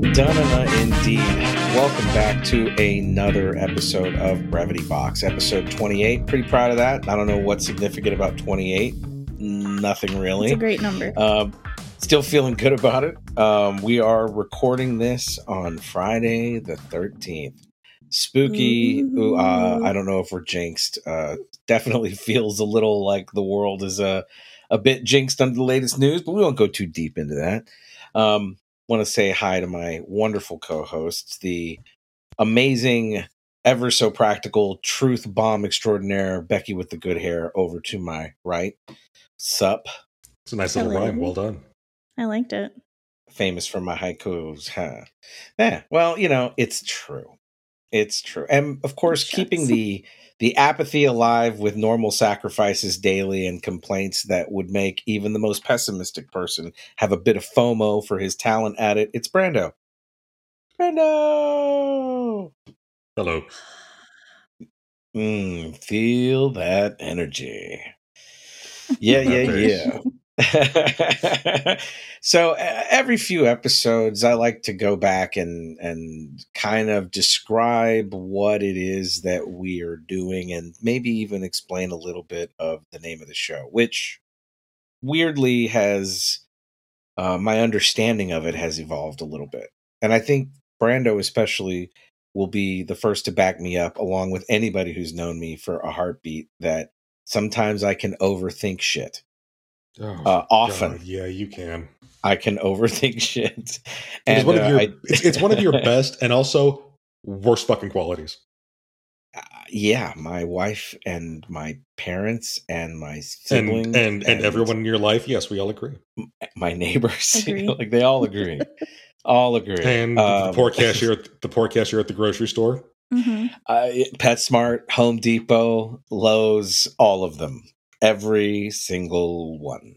Donna indeed. Welcome back to another episode of Brevity Box, episode 28. Pretty proud of that. I don't know what's significant about 28. Nothing really. It's a great number. Um, still feeling good about it. Um, we are recording this on Friday the 13th. Spooky. Ooh, uh, I don't know if we're jinxed. Uh, definitely feels a little like the world is a, a bit jinxed under the latest news, but we won't go too deep into that. Um, want to say hi to my wonderful co-hosts, the amazing, ever so practical truth bomb extraordinaire Becky with the good hair over to my right. Sup, It's a nice little Hello. rhyme. Well done. I liked it. famous for my haikus. Huh. Yeah, well, you know, it's true. It's true. And of course, Shucks. keeping the the apathy alive with normal sacrifices daily and complaints that would make even the most pessimistic person have a bit of FOMO for his talent at it. It's Brando. Brando. Hello. Mm, feel that energy. Yeah, yeah, yeah. so every few episodes i like to go back and and kind of describe what it is that we are doing and maybe even explain a little bit of the name of the show which weirdly has uh, my understanding of it has evolved a little bit. And i think brando especially will be the first to back me up along with anybody who's known me for a heartbeat that sometimes i can overthink shit Oh, uh, often God, yeah, you can. I can overthink shit. It's And one of uh, your. I- it's, it's one of your best and also worst fucking qualities. uh, yeah, my wife and my parents and my siblings And and and everyone in your life. Yes, we all agree. my neighbors, Agree. like they all agree, all agree. And Um, the poor cashier, at- the poor cashier at the grocery store. hmm uh, PetSmart, Home Depot, Lowe's, all of them, every single one.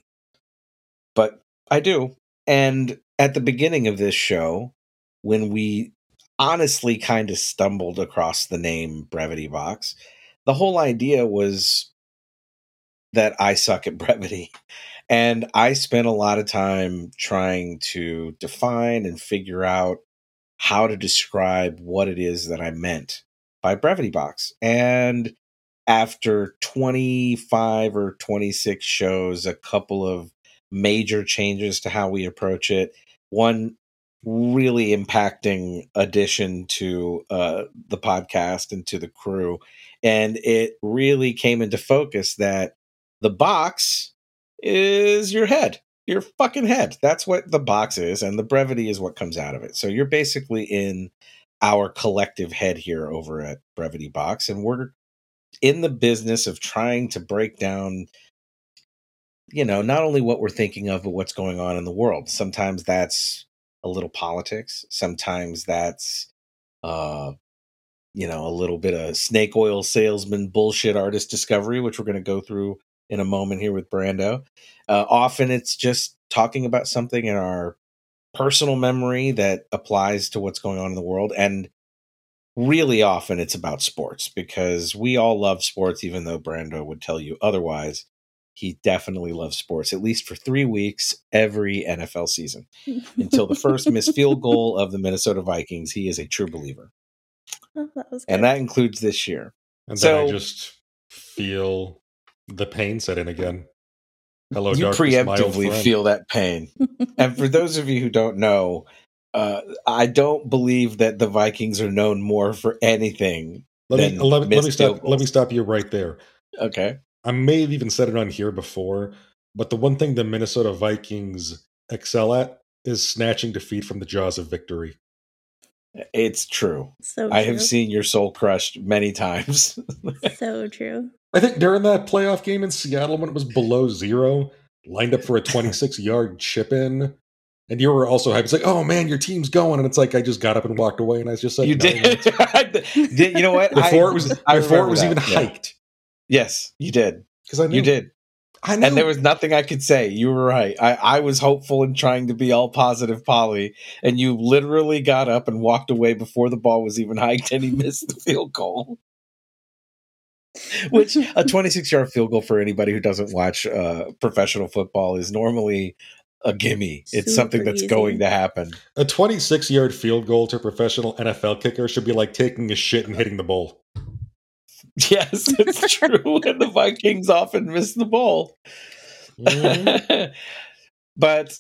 But I do. And at the beginning of this show, when we honestly kind of stumbled across the name Brevity Box, the whole idea was that I suck at brevity. And I spent a lot of time trying to define and figure out how to describe what it is that I meant by Brevity Box. And after 25 or 26 shows, a couple of major changes to how we approach it, one really impacting addition to uh, the podcast and to the crew. And it really came into focus that the box is your head your fucking head. That's what the box is, and the brevity is what comes out of it. So you're basically in our collective head here over at Brevity Box, and we're in the business of trying to break down, you know, not only what we're thinking of, but what's going on in the world. Sometimes that's a little politics. Sometimes that's, uh, you know, a little bit of snake oil salesman bullshit artist discovery, which we're going to go through in a moment here with Brando. Uh, often it's just talking about something in our personal memory that applies to what's going on in the world. And really often it's about sports because we all love sports, even though Brando would tell you otherwise. He definitely loves sports, at least for three weeks every NFL season. Until the first missed field goal of the Minnesota Vikings, he is a true believer. Oh, that was And that includes this year. And So- then I just feel the pain set in again. Hello, you darkness, my old preemptively feel that pain. and for those of you who don't know, uh, I don't believe that the Vikings are known more for anything. Let me than let me, let me missed field stop. Let me stop you right there. Okay. I may have even said it on here before, but the one thing the Minnesota Vikings excel at is snatching defeat from the jaws of victory. It's true. so I true. have seen your soul crushed many times. so true. I think during that playoff game in Seattle when it was below zero, lined up for a 26 yard chip in. And you were also hyped. It's like, oh man, your team's going. And it's like, I just got up and walked away. And I just said, you no, did. did. You know what? Before I- it was, I before it was that, even yeah. hyped. Yes, you did. Because I knew. You did. I knew. And there was nothing I could say. You were right. I, I was hopeful and trying to be all positive Polly, and you literally got up and walked away before the ball was even hiked and he missed the field goal. Which a 26 yard field goal for anybody who doesn't watch uh, professional football is normally a gimme. It's something that's easy. going to happen. A 26 yard field goal to a professional NFL kicker should be like taking a shit and hitting the ball. Yes, it's true. and the Vikings often miss the ball. Mhm. but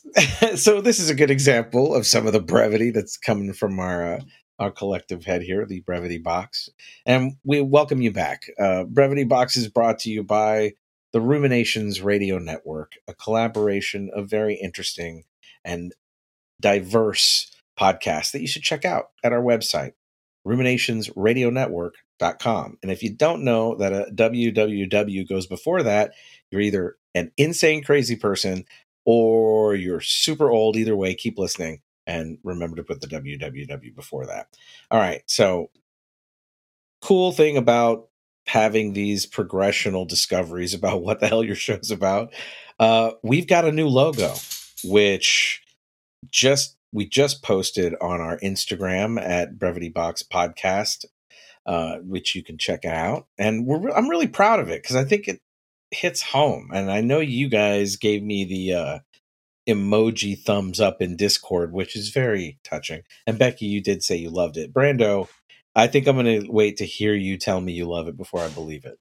so this is a good example of some of the brevity that's coming from our uh, our collective head here, the Brevity Box, and we welcome you back. Uh, brevity Box is brought to you by the Ruminations Radio Network, a collaboration of very interesting and diverse podcasts that you should check out at our website, ruminationsradionetwork.com. And if you don't know that a www goes before that, you're either an insane crazy person or you're super old. Either way, keep listening and remember to put the www before that. All right. So, cool thing about having these progressional discoveries about what the hell your show's about. Uh, we've got a new logo, which just we just posted on our Instagram at Brevity Box Podcast, uh, which you can check out. And we're re- I'm really proud of it because I think it hits home. And I know you guys gave me the uh, emoji thumbs up in Discord, which is very touching. And Becky, you did say you loved it. Brando, I think I'm going to wait to hear you tell me you love it before I believe it.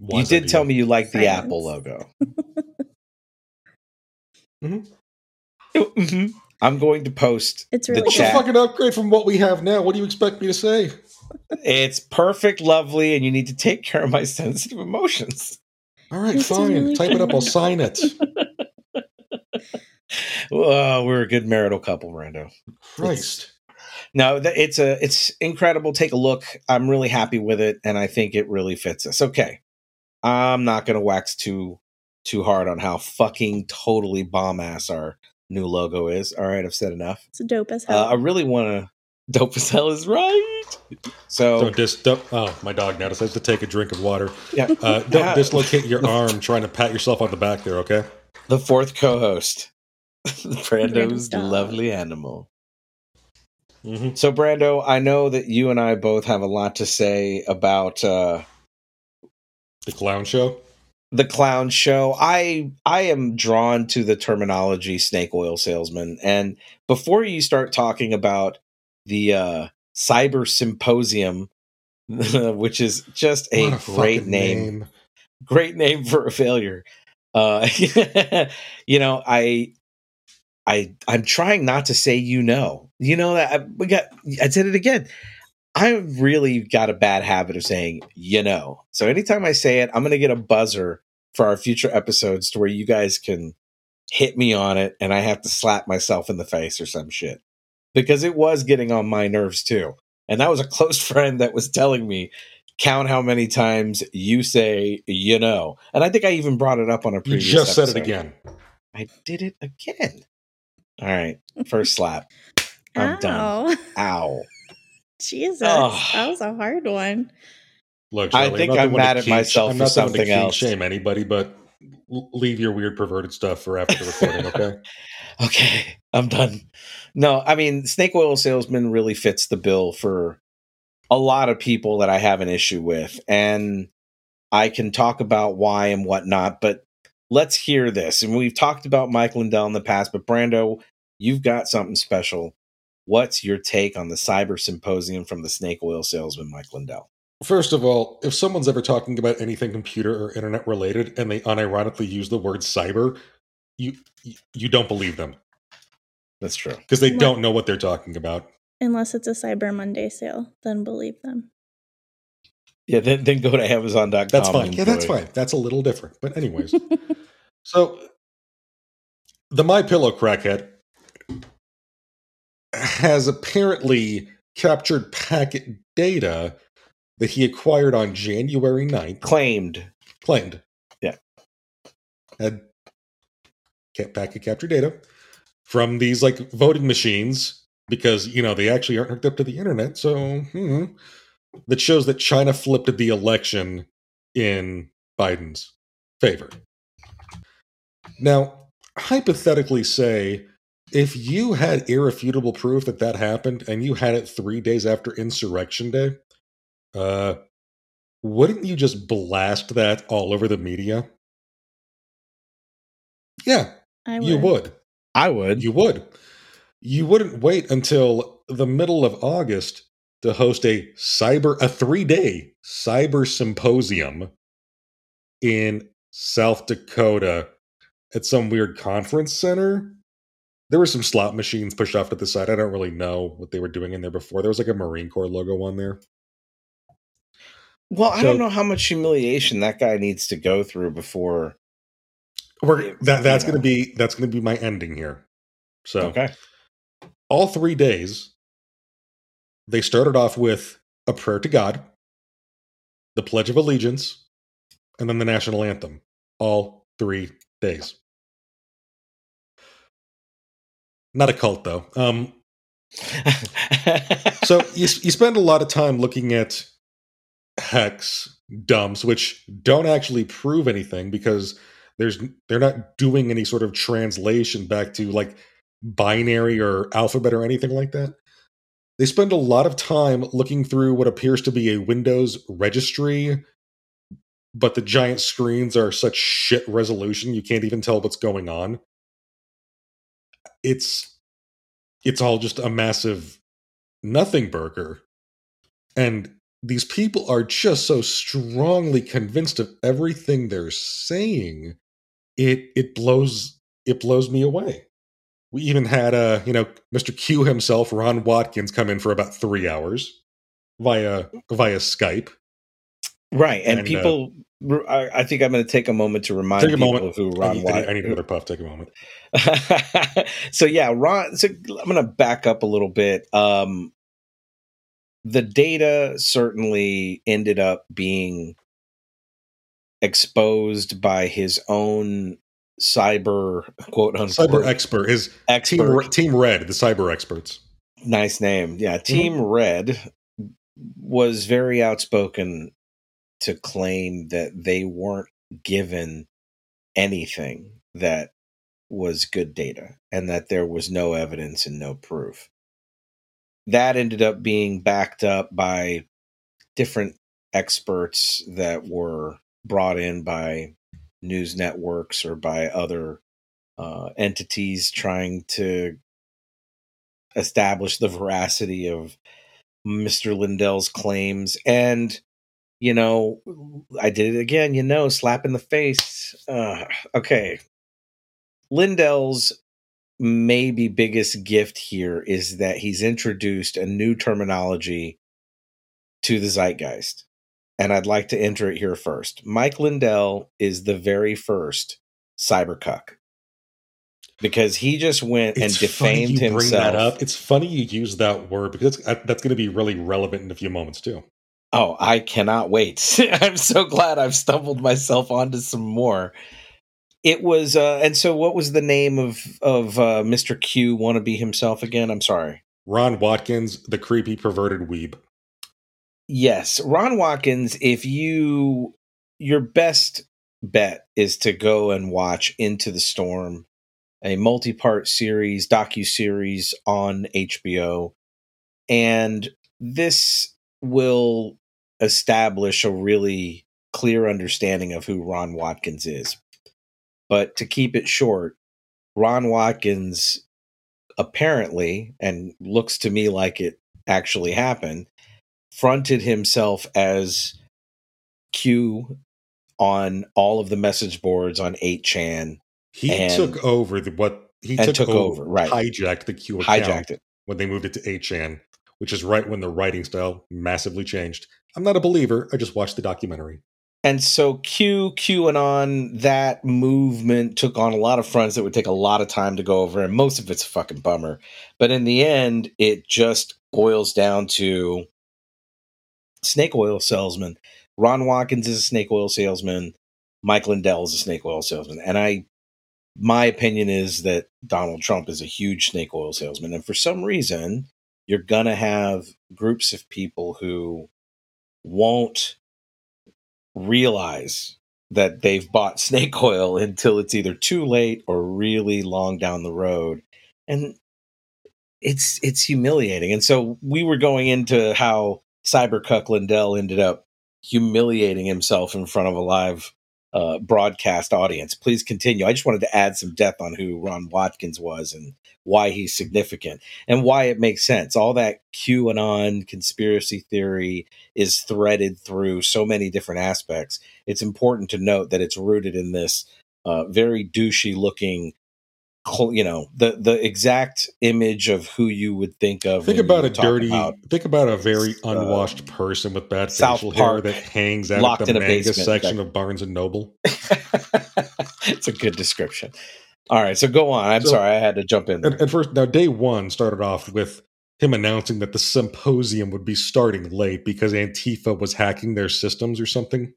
you did idea. tell me you like the Silence. Apple logo. Mhm. Mhm. I'm going to post It's the really What's chat. a fucking upgrade from what we have now? What do you expect me to say? It's perfect, lovely, and you need to take care of my sensitive emotions. All right, It's fine. really Type it up. I'll sign it. Oh, we're a good marital couple, Rando. Christ. No, it's a it's incredible. Take a look. I'm really happy with it, and I think it really fits us. Okay, I'm not going to wax too too hard on how fucking totally bomb ass our new logo is. All right, I've said enough. It's dope as Uh, hell. I really want to. Dope as hell is right. So Don't dis. Don't, oh, my dog now decides to take a drink of water. yeah, Uh, don't dislocate your arm trying to pat yourself on the back there, okay? the fourth co-host, Brando's Brando's lovely animal. Mm-hmm. So, Brando, I know that you and I both have a lot to say about uh, The clown show. the clown show. I I am drawn to the terminology snake oil salesman. And before you start talking about the uh, cyber symposium, which is just a, What great fucking name, great name for a failure. Uh, you know, I, I, I'm trying not to say you know. You know that I, we got. I did it again. I really got a bad habit of saying you know. So anytime I say it, I'm going to get a buzzer for our future episodes to where you guys can hit me on it, and I have to slap myself in the face or some shit because it was getting on my nerves too. And that was a close friend that was telling me count how many times you say you know. And I think I even brought it up on a You previous just said it again. I did it again. All right. First slap. I'm done. Ow. Ow. Jesus. Ugh. That was a hard one. Look, I think not the I'm mad at kink- myself I'm for not the one to something else. Shame anybody, but leave your weird perverted stuff for after the recording, okay? Okay. I'm done. No, I mean, snake oil salesman really fits the bill for a lot of people that I have an issue with. And I can talk about why and whatnot, but let's hear this. And we've talked about Mike Lindell in the past, but Brando, you've got something special. What's your take on the cyber symposium from the snake oil salesman, Mike Lindell? First of all, if someone's ever talking about anything computer or internet related and they unironically use the word cyber, you you- you don't believe them That's true. because they What? don't know what they're talking about. Unless it's a Cyber Monday sale, then believe them. Yeah, then, then go to Amazon.com. That's fine. Yeah, that's enjoy. fine. That's a little different. But anyways, so the My Pillow crackhead has apparently captured packet data that he acquired on January 9th, Claimed. claimed. Yeah. Had packet capture data from these like voting machines because, you know, they actually aren't hooked up to the internet. So, hmm, that shows that China flipped the election in Biden's favor. Now, hypothetically, say if you had irrefutable proof that that happened and you had it three days after Insurrection Day, uh, wouldn't you just blast that all over the media? Yeah, I would. you would. I would. You would. You wouldn't wait until the middle of August to host a cyber a 3-day cyber symposium in South Dakota at some weird conference center. There were some slot machines pushed off to the side. I don't really know what they were doing in there before. There was like a Marine Corps logo on there. well, I So- don't know how much humiliation that guy needs to go through before. We're, that that's You to be that's going to be my ending here. So Okay. all three days, they started off with a prayer to God, the Pledge of Allegiance, and then the national anthem. All three days. Not a cult though. Um, so you you spend a lot of time looking at hex dumps, which don't actually prove anything because there's they're not doing any sort of translation back to like binary or alphabet or anything like that. They spend a lot of time looking through what appears to be a Windows registry, but the giant screens are such shit resolution you can't even tell what's going on. It's it's all just a massive nothing burger. And these people are just so strongly convinced of everything they're saying. It it blows it blows me away. We even had uh, you know, Mr. Q himself, Ron Watkins, come in for about three hours via via Skype. right, and, And, uh, people. I, I think I'm going to take a moment to remind Take a people moment. who Ron I need-. I need another puff. Take a moment. so yeah, Ron. So I'm going to back up a little bit. Um, the data certainly ended up being exposed by his own cyber quote unquote Cyber expert is expert. Team Team Red, the cyber experts. nice name. Yeah, Team Red was very outspoken to claim that they weren't given anything that was good data and that there was no evidence and no proof. That ended up being backed up by different experts that were brought in by news networks or by other uh, entities trying to establish the veracity of Mr. Lindell's claims. And, you know, I did it again, you know, slap in the face. Uh, okay. Lindell's maybe biggest gift here is that he's introduced a new terminology to the zeitgeist. And I'd like to enter it here first. Mike Lindell is the very first cybercuck because he just went and It's funny defamed you bring that himself. up. It's funny you use that word because that's, that's going to be really relevant in a few moments too. Oh, I cannot wait. I'm so glad I've stumbled myself onto some more. It was uh and so what was the name of of uh Mr. Q wanna be himself again? I'm sorry. Ron Watkins, the creepy perverted weeb. Yes, Ron Watkins, if you your best bet is to go and watch Into the Storm, a multi-part series, docu-series on HBO. And this will establish a really clear understanding of who Ron Watkins is. But to keep it short, Ron Watkins apparently, and looks to me like it actually happened, fronted himself as Q on all of the message boards on 8chan, He And- took over the what he took, took over, right. hijacked the Q account hijacked it. when they moved it to 8chan, which is right when the writing style massively changed. I'm not a believer. I just watched the documentary. And so Q, QAnon, that movement took on a lot of fronts that would take a lot of time to go over, and most of it's a fucking bummer. But in the end, it just boils down to snake oil salesman. Ron Watkins is a snake oil salesman. Mike Lindell is a snake oil salesman. And I my opinion is that Donald Trump is a huge snake oil salesman. And for some reason, you're gonna have groups of people who won't realize that they've bought snake oil until it's either too late or really long down the road. And it's it's humiliating. And so we were going into how cybercuck lindell ended up humiliating himself in front of a live uh, broadcast audience. Please continue. I just wanted to add some depth on who Ron Watkins was and why he's significant and why it makes sense. All that QAnon conspiracy theory is threaded through so many different aspects. It's important to note that it's rooted in this uh, very douchey looking you know the the exact image of who you would think of think about a dirty about think about a very uh, unwashed person with bad South facial hair that hangs out locked at the in a manga basement, section that- of barnes and noble? It's a good description. All right so go on. I'm So- sorry i had to jump in there. at, at first now day one started off with him announcing that the symposium would be starting late because antifa was hacking their systems or something.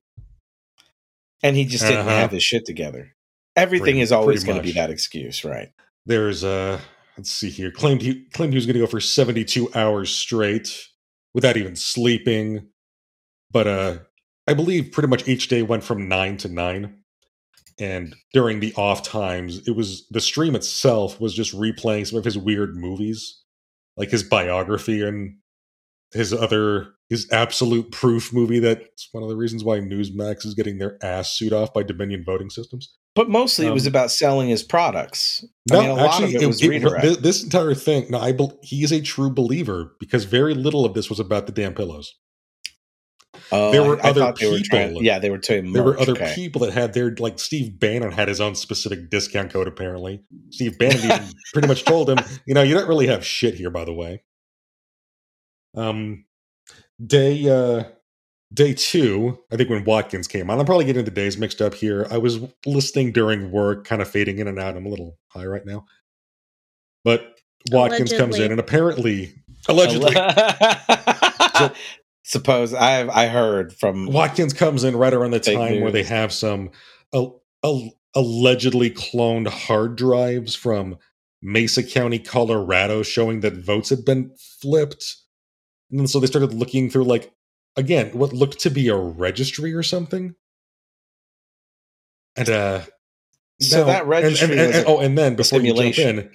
And he just didn't Uh-huh. have his shit together everything Pretty- is always going to be that excuse right. There's a let's see here claimed he claimed he was going to go for 72 hours straight without even sleeping but uh i believe pretty much each day went from 9 to 9 and during the off times it was the stream itself was just replaying some of his weird movies like his biography and his other his absolute proof movie that's one of the reasons why newsmax is getting their ass sued off by dominion voting systems but mostly it was Um, about selling his products No, i mean a lot of it, was redirect this entire thing. No, I he is a true believer because very little of this was about the damn pillows. oh, there were I, I other thought they were trying people. yeah they were doing There were other okay. people that had their like Steve Bannon had his own specific discount code. Apparently, Steve Bannon even pretty much told him, you know, you don't really have shit here. By the way, um, day uh day two, I think when Watkins came on, I'm probably getting the days mixed up here. I was listening during work, kind of fading in and out. I'm a little high right now, but Watkins comes in and apparently, allegedly, suppose i i heard from Watkins comes in right around the Fake time where they have some uh, uh, allegedly cloned hard drives from Mesa County, Colorado, showing that votes had been flipped. And then so they started looking through, like, again, what looked to be a registry or something. And, uh, So no, that registry and, and- was and- a- oh, and then before you jump in,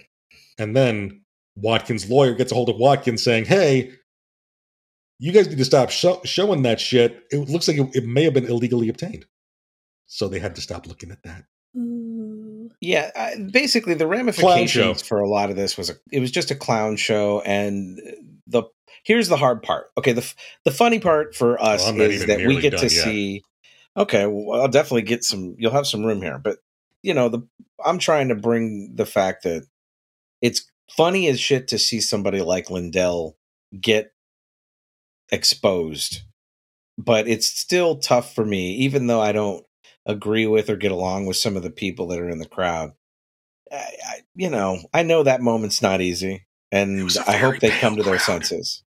and then Watkins' lawyer gets a hold of Watkins saying, "Hey, you guys need to stop sho- showing that shit. It looks like it, it may have been illegally obtained." So they had to stop looking at that. Yeah, I, basically the ramifications for a lot of this was a, it was just a clown show, and the here's the hard part. Okay, the the funny part for us Well, is that we get to yet. see. Okay, well, I'll definitely get some. You'll have some room here, but you know the I'm trying to bring the fact that it's funny as shit to see somebody like Lindell get exposed, but it's still tough for me, even though I don't agree with or get along with some of the people that are in the crowd. I, I, you know, I know that moment's not easy, and I hope they come pale to their senses.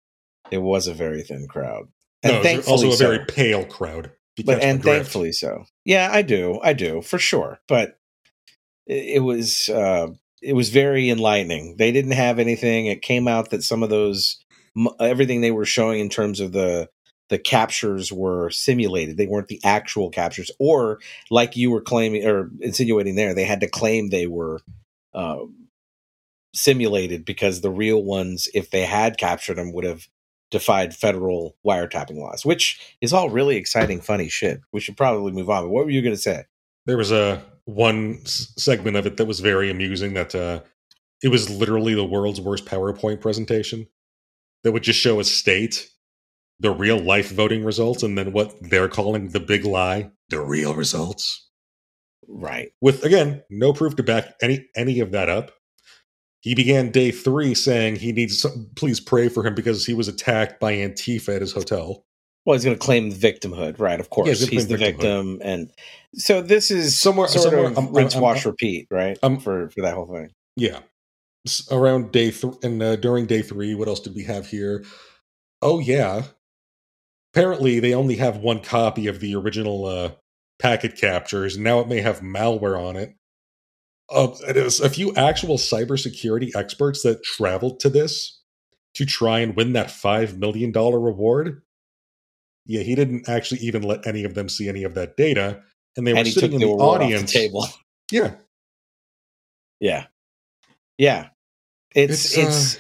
It was a very thin crowd, and no, thankfully also a so. very pale crowd. But and thankfully so. Yeah, I do, I do for sure. But it, it was uh, it was very enlightening. They didn't have anything. It came out that some of those everything they were showing in terms of the the captures were simulated. They weren't the actual captures, or like you were claiming or insinuating there, they had to claim they were uh, simulated because the real ones, if they had captured them, would have defied federal wiretapping laws, which is all really exciting, funny shit. We should probably move on. But what were you going to say? there was a one s- segment of it that was very amusing that uh it was literally the world's worst powerpoint presentation that would just show a state the real life voting results and then what they're calling the big lie the real results Right. with again no proof to back any any of that up he began day three saying he needs some, please pray for him because he was attacked by antifa at his hotel Well, he's going to claim victimhood, right? Of course, he's he's the victim, and so this is Somewhere- sort somewhere- of I'm- I'm- rinse, I'm- wash, repeat, right? I'm- for for that whole thing. Yeah. Around day three, and uh, during day three, what else did we have here? Oh, yeah. Apparently, they only have one copy of the original uh, packet captures. Now it may have malware on it. Uh, it is a few actual cybersecurity experts that traveled to this to try and win that $5 million reward. Yeah, he didn't actually even let any of them see any of that data. And they were and took sitting the in the reward audience. the table. Yeah. Yeah, yeah. It's It's, uh, it's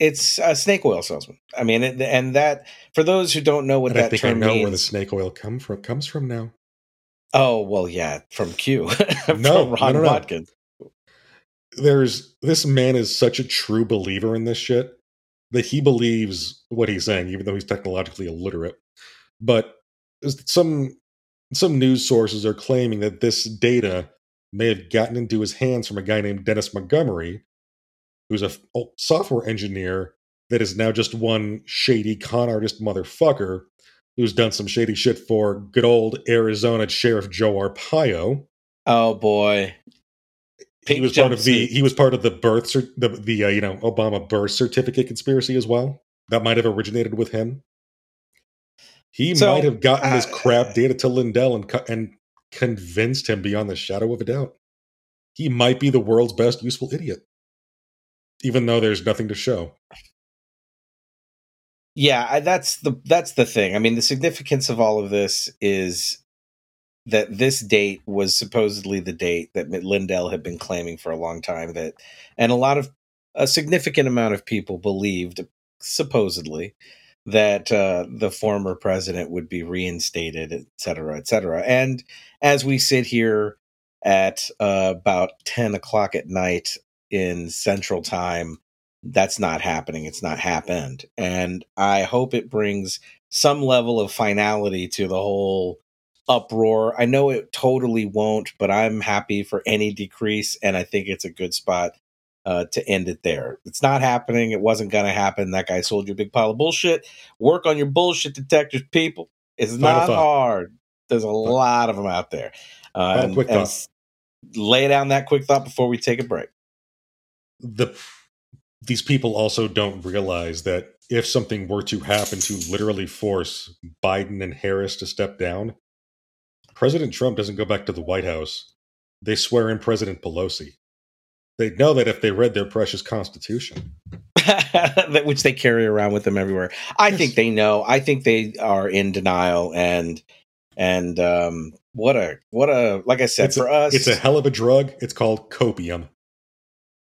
it's a snake oil salesman. I mean, it, and that for those who don't know what and I that think I term know means, where the snake oil come from, comes from now. Oh well, yeah, from Q, from No, Ron no, no, no. Watkins. There's this man is such a true believer in this shit that he believes what he's saying, even though he's technologically illiterate. But some some news sources are claiming that this data may have gotten into his hands from a guy named Dennis Montgomery, who's a software engineer that is now just one shady con artist motherfucker who's done some shady shit for good old Arizona Sheriff Joe Arpaio. Oh boy, he was part of the he was part of the birth the the uh, you know Obama birth certificate conspiracy as well. That might have originated with him. He So, might have gotten this uh, crap data to Lindell and and convinced him beyond the shadow of a doubt. He might be the world's best useful idiot, even though there's nothing to show. Yeah, that's the that's the thing. I mean, the significance of all of this is that this date was supposedly the date that Lindell had been claiming for a long time that and a lot of a significant amount of people believed supposedly that uh, the former president would be reinstated, et cetera, et cetera. And as we sit here at uh, about 10 o'clock at night in central time, that's not happening. It's not happened. And I hope it brings some level of finality to the whole uproar. I know it totally won't, but I'm happy for any decrease. And I think it's a good spot uh, to end it there. It's not happening. It wasn't going to happen. That guy sold you a big pile of bullshit. Work on your bullshit detectors, people. It's Final not thought. hard. There's a lot of them out there. Uh, and- quick thought. lay down that quick thought before we take a break. the these people also don't realize that if something were to happen to literally force Biden and Harris to step down, President Trump doesn't go back to the White House. They swear in President Pelosi. They know that if they read their precious Constitution. which they carry around with them everywhere. I Yes. think they know. I think they are in denial and and um what a what a like I said It's for us It's a hell of a drug. It's called copium.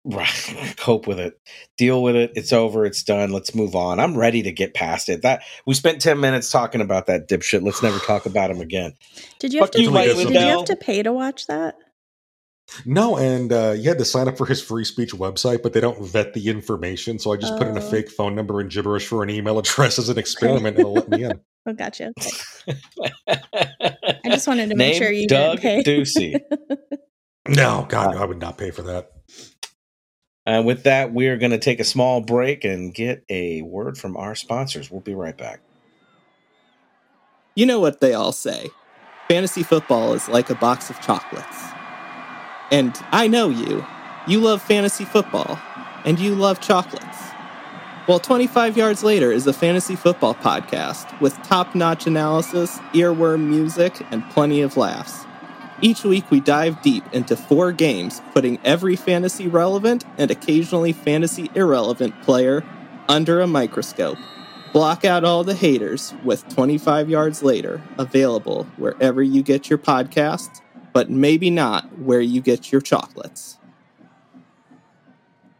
Right, cope with it. Deal with it. It's over. It's done. Let's move on. I'm ready to get past it. That we spent 10 minutes talking about that dipshit. Let's never talk about him again. Did you have to you, pay, did you have to pay to watch that? No, and uh, you had to sign up for his free speech website, but they don't vet the information. So I just put in a Oh. fake phone number and gibberish for an email address as an experiment, and it'll let me in. Oh, gotcha. Okay. I just wanted to make sure you Doug didn't pay. Ducey. No, God, I would not pay for that. And with that, we're going to take a small break and get a word from our sponsors. We'll be right back. You know what they all say fantasy football is like a box of chocolates. And I know you. You love fantasy football, and you love chocolates. Well, 25 Yards Later is a fantasy football podcast with top notch analysis, earworm music, and plenty of laughs. Each week, we dive deep into four games, putting every fantasy relevant and occasionally fantasy irrelevant player under a microscope. Block out all the haters with 25 Yards Later, available wherever you get your podcasts, but maybe not where you get your chocolates.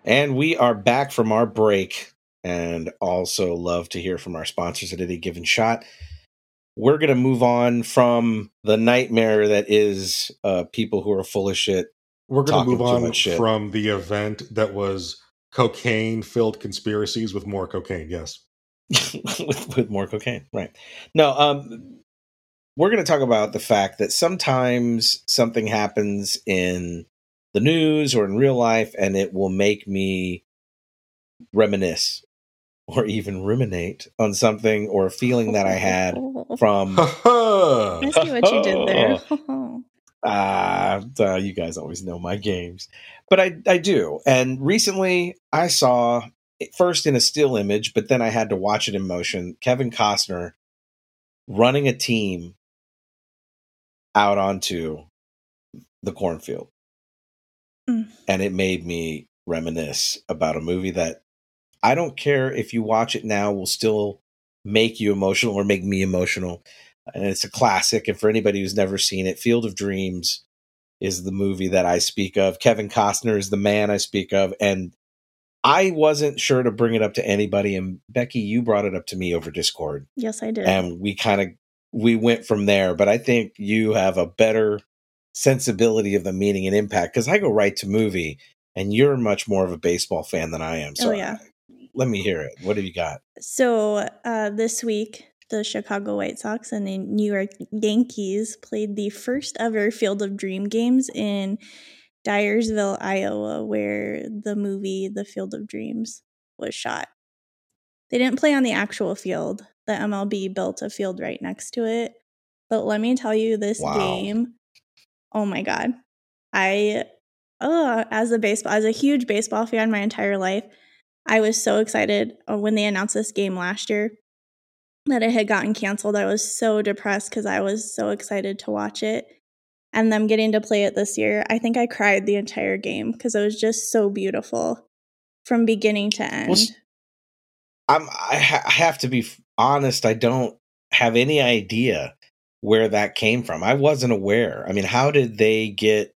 And we are back from our break and also love to hear from our sponsors at any given shot. We're going to move on from the nightmare that is uh, people who are full of shit. We're going to move on from the event that was cocaine filled conspiracies with more cocaine. Yes. with, with more cocaine. Right. No, um, we're going to talk about the fact that sometimes something happens in the news or in real life and it will make me reminisce or even ruminate on something or a feeling that I had from I see what you did there. Ah, uh, you guys always know my games, but I I do. And recently, I saw it first in a still image, but then I had to watch it in motion. Kevin Costner running a team out onto the cornfield, Mm. and it made me reminisce about a movie that I don't care if you watch it now will still make you emotional or make me emotional and it's a classic. And for anybody who's never seen it, Field of Dreams is the movie that I speak of. Kevin Costner is the man I speak of, and I wasn't sure to bring it up to anybody. And Becky, you brought it up to me over Discord, yes, I did. and we kind of we went from there. But I think you have a better sensibility of the meaning and impact because I go right to movie, and you're much more of a baseball fan than I am. Oh, so Oh, yeah. I- let me hear it. What have you got? So uh, this week, the Chicago White Sox and the New York Yankees played the first ever Field of Dream games in Dyersville, Iowa, where the movie The Field of Dreams was shot. They didn't play on the actual field. The MLB built a field right next to it. But let me tell you, this Wow. game, oh my God. I, uh, as a baseball, as a huge baseball fan my entire life, I was so excited uh, when they announced this game last year that it had gotten canceled. I was so depressed because I was so excited to watch it. And them getting to play it this year, I think I cried the entire game because it was just so beautiful from beginning to end. I'm. I, ha- I have to be honest. I don't have any idea where that came from. I wasn't aware. I mean, how did they get?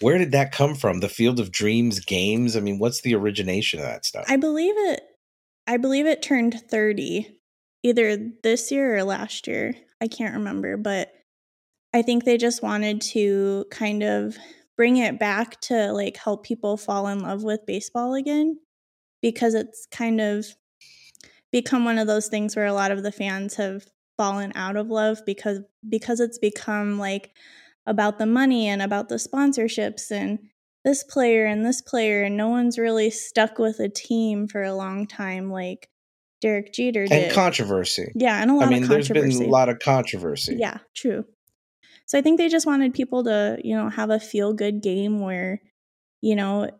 Where did that come from? The Field of Dreams games. I mean, what's the origination of that stuff? I believe it. I believe it turned thirty, either this year or last year. I can't remember, but I think they just wanted to kind of bring it back to like help people fall in love with baseball again because it's kind of become one of those things where a lot of the fans have fallen out of love because because it's become like about the money and about the sponsorships and this player and this player and no one's really stuck with a team for a long time like Derek Jeter did. and controversy. yeah, and a lot I mean, of there's controversy. been a lot of controversy. Yeah, true. So I think they just wanted people to, you know, have a feel good game where, you know,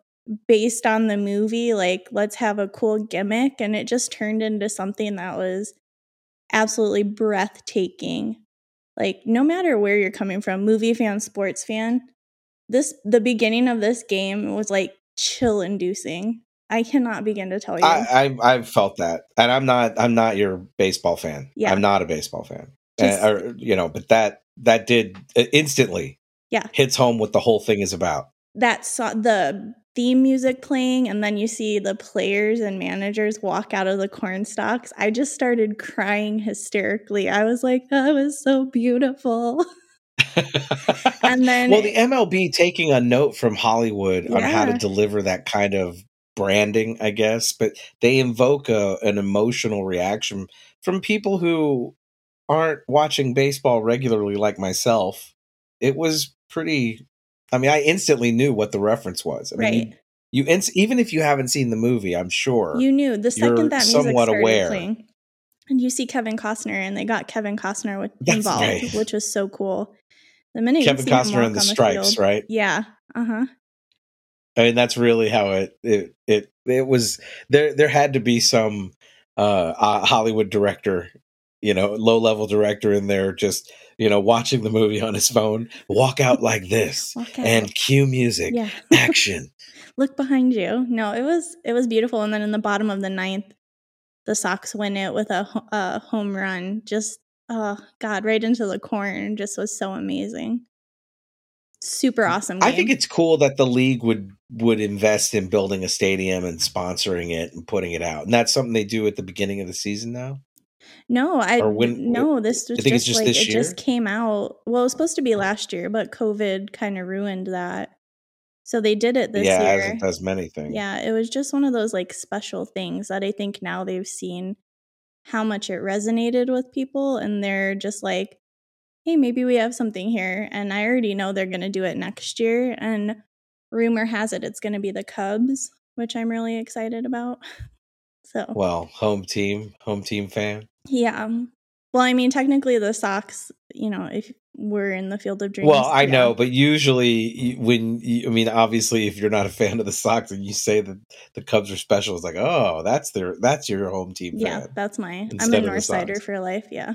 based on the movie, like let's have a cool gimmick and it just turned into something that was absolutely breathtaking. Like no matter where you're coming from, movie fan, sports fan, this the beginning of this game was like chill inducing. I cannot begin to tell you. I, I I've felt that, and I'm not I'm not your baseball fan. Yeah. I'm not a baseball fan, Just- Uh, or you know, but that that did instantly Yeah. hits home what the whole thing is about. that saw the theme music playing and then you see the players and managers walk out of the corn stalks i just started crying hysterically i was like that was so beautiful and then well, the MLB taking a note from Hollywood on how to deliver that kind of branding, I guess, but they invoke a, an emotional reaction from people who aren't watching baseball regularly, like myself. It was pretty. I mean, I instantly knew what the reference was. I mean, right you, you ins- even if you haven't seen the movie, I'm sure you knew the second that music somewhat started aware. playing and you see kevin costner and they got kevin costner with, involved right. which was so cool the minute Kevin you see him Costner and the Stripes, right? yeah uh-huh I mean, that's really how it it it it was. There there had to be some uh, uh Hollywood director, you know, low level director in there, just you know, watching the movie on his phone, walk out like this, out. and cue music, yeah action. look behind you. No, it was it was beautiful. And then in the bottom of the ninth, the Sox win it with a, a home run. Just oh god, right into the corner. Just was so amazing. Super mm, awesome. Game. I think it's cool that the league would would invest in building a stadium and sponsoring it and putting it out, and that's something they do at the beginning of the season now. No, I or when- no. This was I think it's just just like this it just came out. Well, it was supposed to be oh. last year, but COVID kind of ruined that. So they did it this yeah, year. Yeah, as it does many things. Yeah, it was just one of those like special things that I think now they've seen how much it resonated with people and they're just like, hey, maybe we have something here. And I already know they're going to do it next year. And rumor has it it's going to be the Cubs, which I'm really excited about. So, Well, home team, home team fan. yeah. Well, I mean, technically the Sox, you know, if we're in the field of dreams. Well, I yeah. know, um but usually when you, I mean, obviously, if you're not a fan of the Sox and you say that the Cubs are special, it's like, oh, that's their that's your home team Yeah, fan. that's my. I'm a of the North Sider for life. Yeah,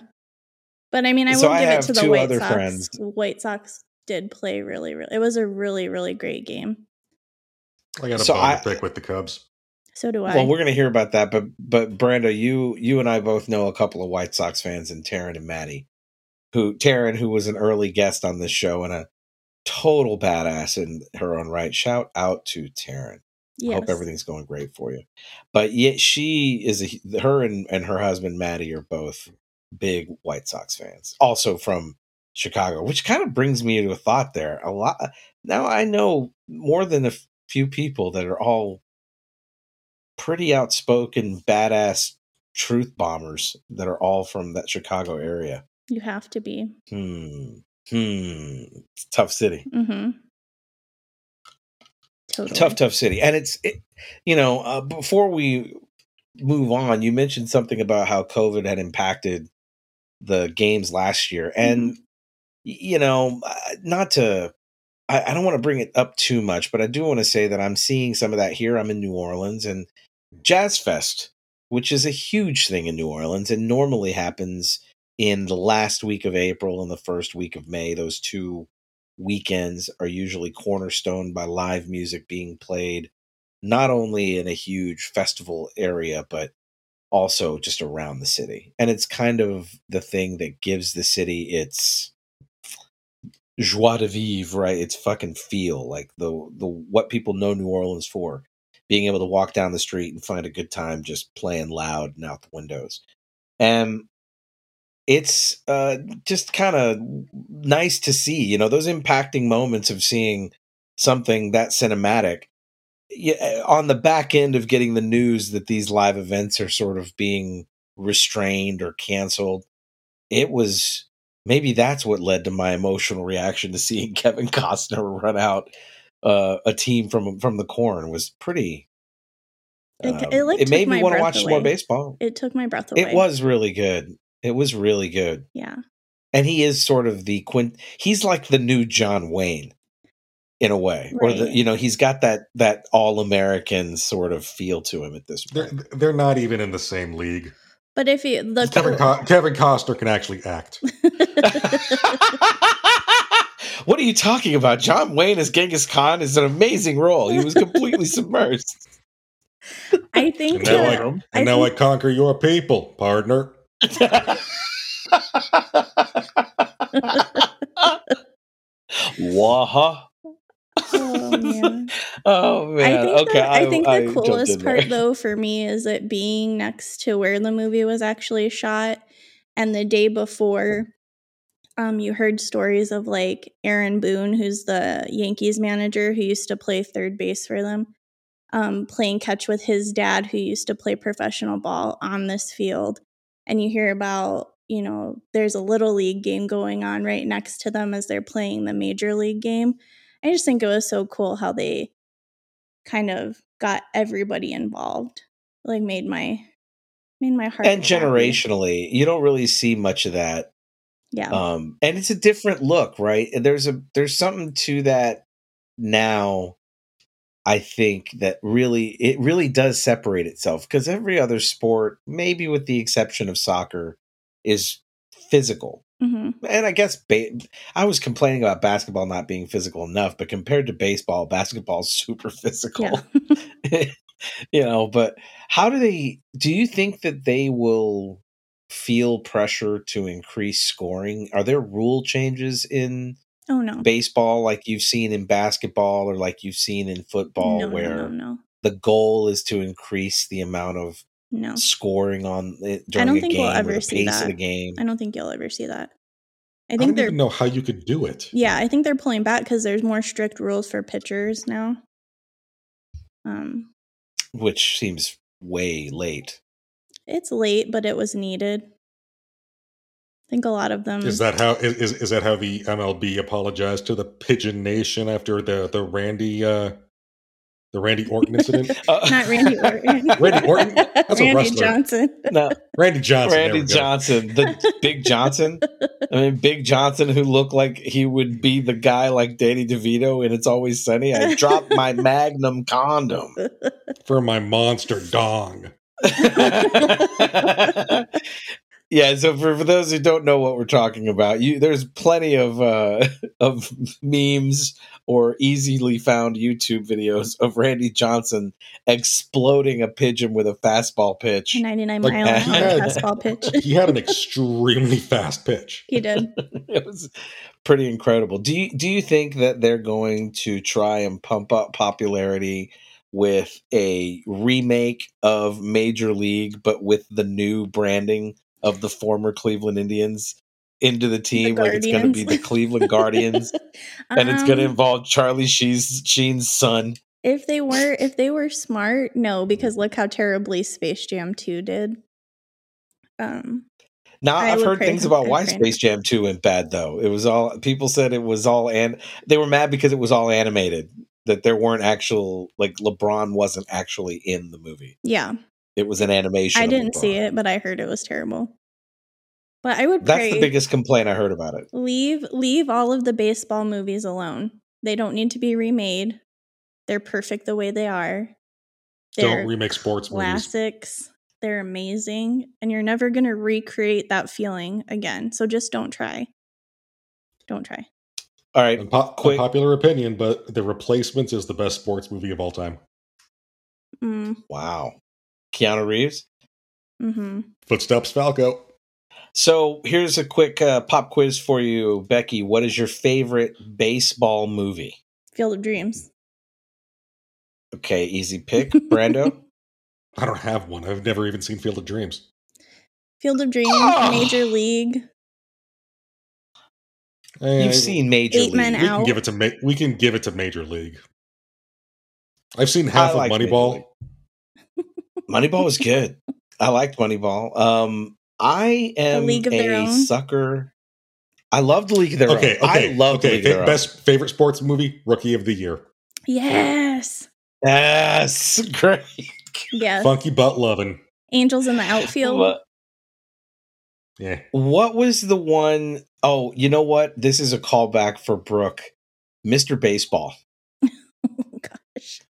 but I mean, I So will I give it to the White other Sox. friends. White Sox did play really, really. It was a really, really great game. I got a So bone I- to pick with the Cubs. So do I. Well, we're going to hear about that, but but Brando, you you and I both know a couple of White Sox fans, and Taryn and Maddie, who Taryn, who was an early guest on this show and a total badass in her own right. Shout out to Taryn. yes. Hope everything's going great for you. But yet she is a her and, and her husband Maddie are both big White Sox fans, also from Chicago, which kind of brings me to a thought there. A lot now I know more than a few people that are all pretty outspoken, badass truth bombers that are all from that Chicago area. You have to be. Hmm. Hmm. It's a tough city. Mm-hmm. Totally. Tough, tough city. And it's, it, you know, uh, before we move on, you mentioned something about how COVID had impacted the games last year. And, y- you know, uh, not to, I, I don't want to bring it up too much, but I do want to say that I'm seeing some of that here. I'm in New Orleans and Jazz Fest, which is a huge thing in New Orleans and normally happens in the last week of April and the first week of May. Those two weekends are usually cornerstoned by live music being played, not only in a huge festival area, but also just around the city. And it's kind of the thing that gives the city its joie de vivre, right? Its fucking feel, like the the what people know New Orleans for. Being able to walk down the street and find a good time just playing loud and out the windows. And it's uh, just kind of nice to see, you know, those impacting moments of seeing something that cinematic yeah, on the back end of getting the news that these live events are sort of being restrained or canceled. It was maybe that's what led to my emotional reaction to seeing Kevin Costner run out uh, a team from from the corn was pretty. It- um, it, like, it made me want to breath watch some more baseball. It took my breath away. It was really good. It was really good. Yeah. And he is sort of the quint he's like the new John Wayne in a way. Or the you know, he's got that that all-American sort of feel to him at this They're point. they're not even in the same league. But if you the Kevin Co- Kevin Costner can actually act. what are you talking about? John Wayne as Genghis Khan is an amazing role. He was completely submersed. I think And now that- I, uh, I and now I conquer your people, partner. Waha. oh man. Oh man. I think okay. the, I, think the jumped coolest in there. part though for me is it being next to where the movie was actually shot and the day before um you heard stories of like Aaron Boone who's the Yankees manager who used to play third base for them um playing catch with his dad who used to play professional ball on this field and you hear about you know there's a little league game going on right next to them as they're playing the major league game i just think it was so cool how they kind of got everybody involved like made my made my heart and happy. generationally, you don't really see much of that yeah. Um and it's a different look right? And there's a there's something to that now i think that really it really does separate itself because every other sport maybe with the exception of soccer is physical. Hmm and i guess ba- i was complaining about basketball not being physical enough but compared to baseball basketball's super physical. Yeah you know but how do they do you think that they will feel pressure to increase scoring? Are there rule changes in oh no. baseball like you've seen in basketball or like you've seen in football no, where no no. the goal is to increase the amount of no. scoring on it during don't a think game we'll or ever the see that. the game? I don't think you'll ever see that. I I, think don't they're even know how you could do it. yeah i think they're pulling back because there's more strict rules for pitchers now. Um which seems way late it's late but it was needed i think a lot of them Is that how is, is is that how the MLB apologized to the Pigeon Nation after the the Randy uh the Randy Orton incident? Uh, not randy orton Randy Orton? That's a randy wrestler. johnson no, Randy Johnson. Randy. Johnson, the Big Johnson. I mean, Big Johnson, who looked like he would be the guy like Danny DeVito, and it's always sunny. I dropped my Magnum condom. for my monster dong. yeah. So for, for those who don't know what we're talking about, you there's plenty of uh, of memes or easily found YouTube videos of Randy Johnson exploding a pigeon with a fastball pitch. 99 Like, mile an he hour had- fastball pitch He had an extremely fast pitch. he did it was pretty incredible. Do you do you think that they're going to try and pump up popularity with a remake of Major League, but with the new branding of the former Cleveland Indians into the team. like it's going to be the Cleveland Guardians, and it's going to Um, involve Charlie Sheen's, Sheen's son. If they were if they were smart, no, because look how terribly Space Jam 2 did. Um Now I I've heard things about why. Space Jam 2 went bad though. It was all people said it was all and they were mad because it was all animated. That there weren't actual like LeBron wasn't actually in the movie. yeah. It was an animation. I didn't see it, but I heard it was terrible. But I would That's the biggest complaint I heard about it. leave leave all of the baseball movies alone. They don't need to be remade. They're perfect the way they are. They're Don't remake sports movies. classics. They're amazing, and you're never going to recreate that feeling again. So just don't try. Don't try. All right, Unpo- Quick- unpopular opinion, but The Replacements is the best sports movie of all time. Mm, wow. Keanu Reeves. hmm Footsteps Falco. So here's a quick uh, pop quiz for you, Becky. What is your favorite baseball movie? Field of Dreams. Okay, easy pick. Brando. I don't have one. I've never even seen Field of Dreams. Field of Dreams, Oh. Major League. You've seen Major Eight League. Men we can give it to ma- we can give it to Major League. I've seen half I of Major Moneyball. Moneyball was good. I liked Moneyball. Um, I am League of Their a Own? sucker. I love the League of Their Okay, Own. okay, I love the okay. League of fa- Their Own. best favorite sports movie, Rookie of the Year, Yes. Yes, great. Yes. Funky Butt loving. Angels in the outfield. What, Yeah, what was the one oh you know what? This is a callback for Brooke. Mr. Baseball. Oh, gosh.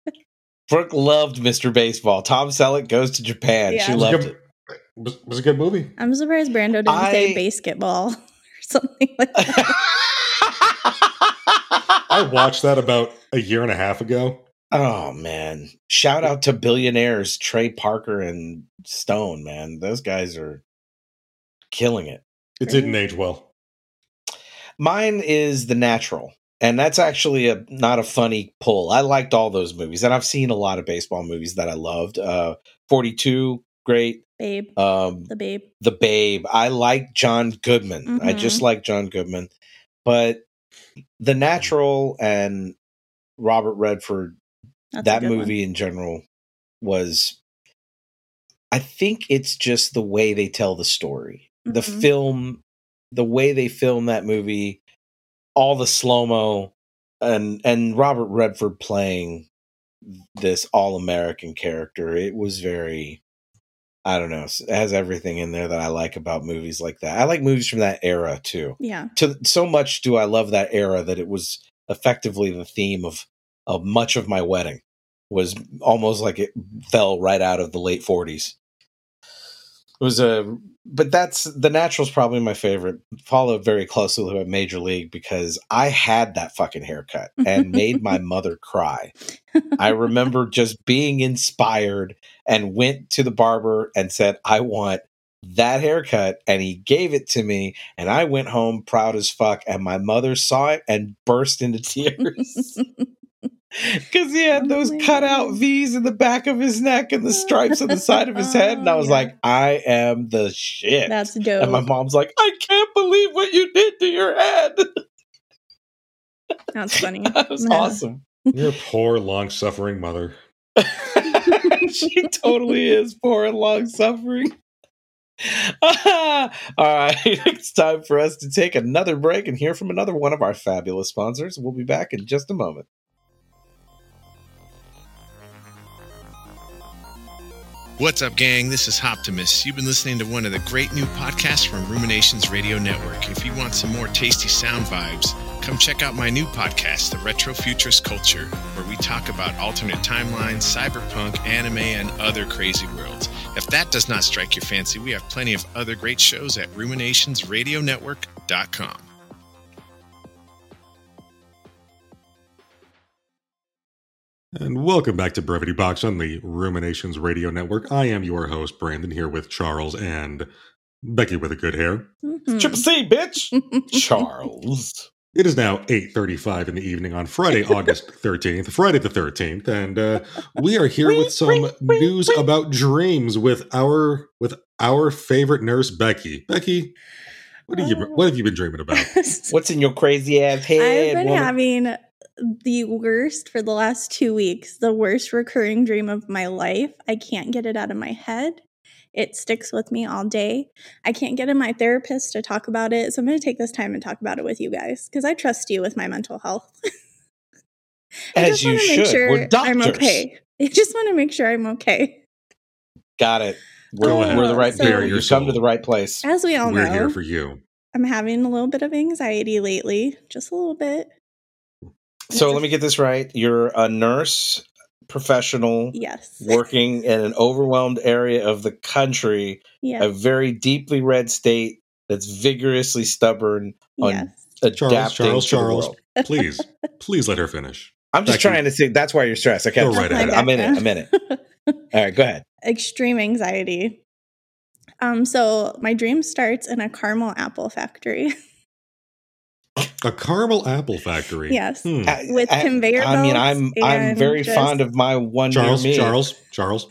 Brooke loved Mr. Baseball. Tom Selleck goes to Japan. Yeah. She It was a loved good- it. was, was a good movie. I'm surprised Brando didn't say I- basketball or something like that. I watched that about a year and a half ago. oh man. Shout out to billionaires Trey Parker and Stone, man. Those guys are killing it. It didn't age well. Mine is The Natural. And that's actually a not a funny pull. I liked all those movies, and I've seen a lot of baseball movies that I loved. Uh, Forty Two, great. Babe. Um, The babe. the Babe. I like John Goodman. I Mhm. just like John Goodman, but The Natural and Robert Redford. That's that good one. movie in general was. I think it's just the way they tell the story the Mhm. film the way they film that movie all the slow mo and and robert redford playing this all american character it was very i don't know it has everything in there that i like about movies like that i like movies from that era too Yeah. to so much do i love that era that it was effectively the theme of of much of my wedding was almost like it fell right out of the late 40s it was a but that's the natural's probably my favorite followed very closely with major league because i had that fucking haircut and made my mother cry. I remember just being inspired and went to the barber and said i want that haircut and he gave it to me and i went home proud as fuck and my mother saw it and burst into tears because he had those my cutout v's in the back of his neck and the stripes on the side of his head and i was yeah. like i am the shit That's dope. and my mom's like i can't believe what you did to your head That's funny. that was Yeah. awesome Your poor, long-suffering mother. she totally is poor and long suffering. All right, it's time for us to take another break and hear from another one of our fabulous sponsors. We'll be back in just a moment. What's up, gang? This is Optimus. You've been listening to one of the great new podcasts from Ruminations Radio Network. If you want some more tasty sound vibes, come check out my new podcast, The Retro Futurist Culture, where we talk about alternate timelines, cyberpunk, anime, and other crazy worlds. If that does not strike your fancy, we have plenty of other great shows at ruminationsradionetwork.com. And welcome back to Brevity Box on the Ruminations Radio Network. I am your host, Brandon, here with Charles and Becky with a good hair. Mhm. Triple C, bitch! Charles. It is now 8:35 in the evening on Friday, August 13th, Friday the 13th, and uh, we are here with some news about dreams with our with our favorite nurse Becky. Becky, what have you what have you been dreaming about? What's in your crazy ass head? I've been woman? having the worst for the last two weeks, the worst recurring dream of my life. I can't get it out of my head. It sticks with me all day. I can't get in my therapist to talk about it. So I'm going to take this time and talk about it with you guys because I trust you with my mental health. I As just you wanna should. make sure We're I'm okay. I just want to make sure I'm okay. Got it. We're, Go we're the oh, right So- people. Bare your You come to the right place. As we all know We're here for you. I'm having a little bit of anxiety lately, just a little bit. So let me get this right. You're a nurse professional Yes. working in an overwhelmed area of the country, Yes. a very deeply red state that's vigorously stubborn on yes. adapting Charles, Charles, to the Charles, world. please, please let her finish. I'm just Becky. trying to see that's why you're stressed. Okay, I'm, right ahead. I'm in it. I'm in it. All right, go ahead. Extreme anxiety. Um, so my dream starts in a caramel apple factory. A caramel apple factory. yes. Hmm. With I- conveyor I mean, I'm I'm very just- fond of my one Charles, near me. Charles, Charles.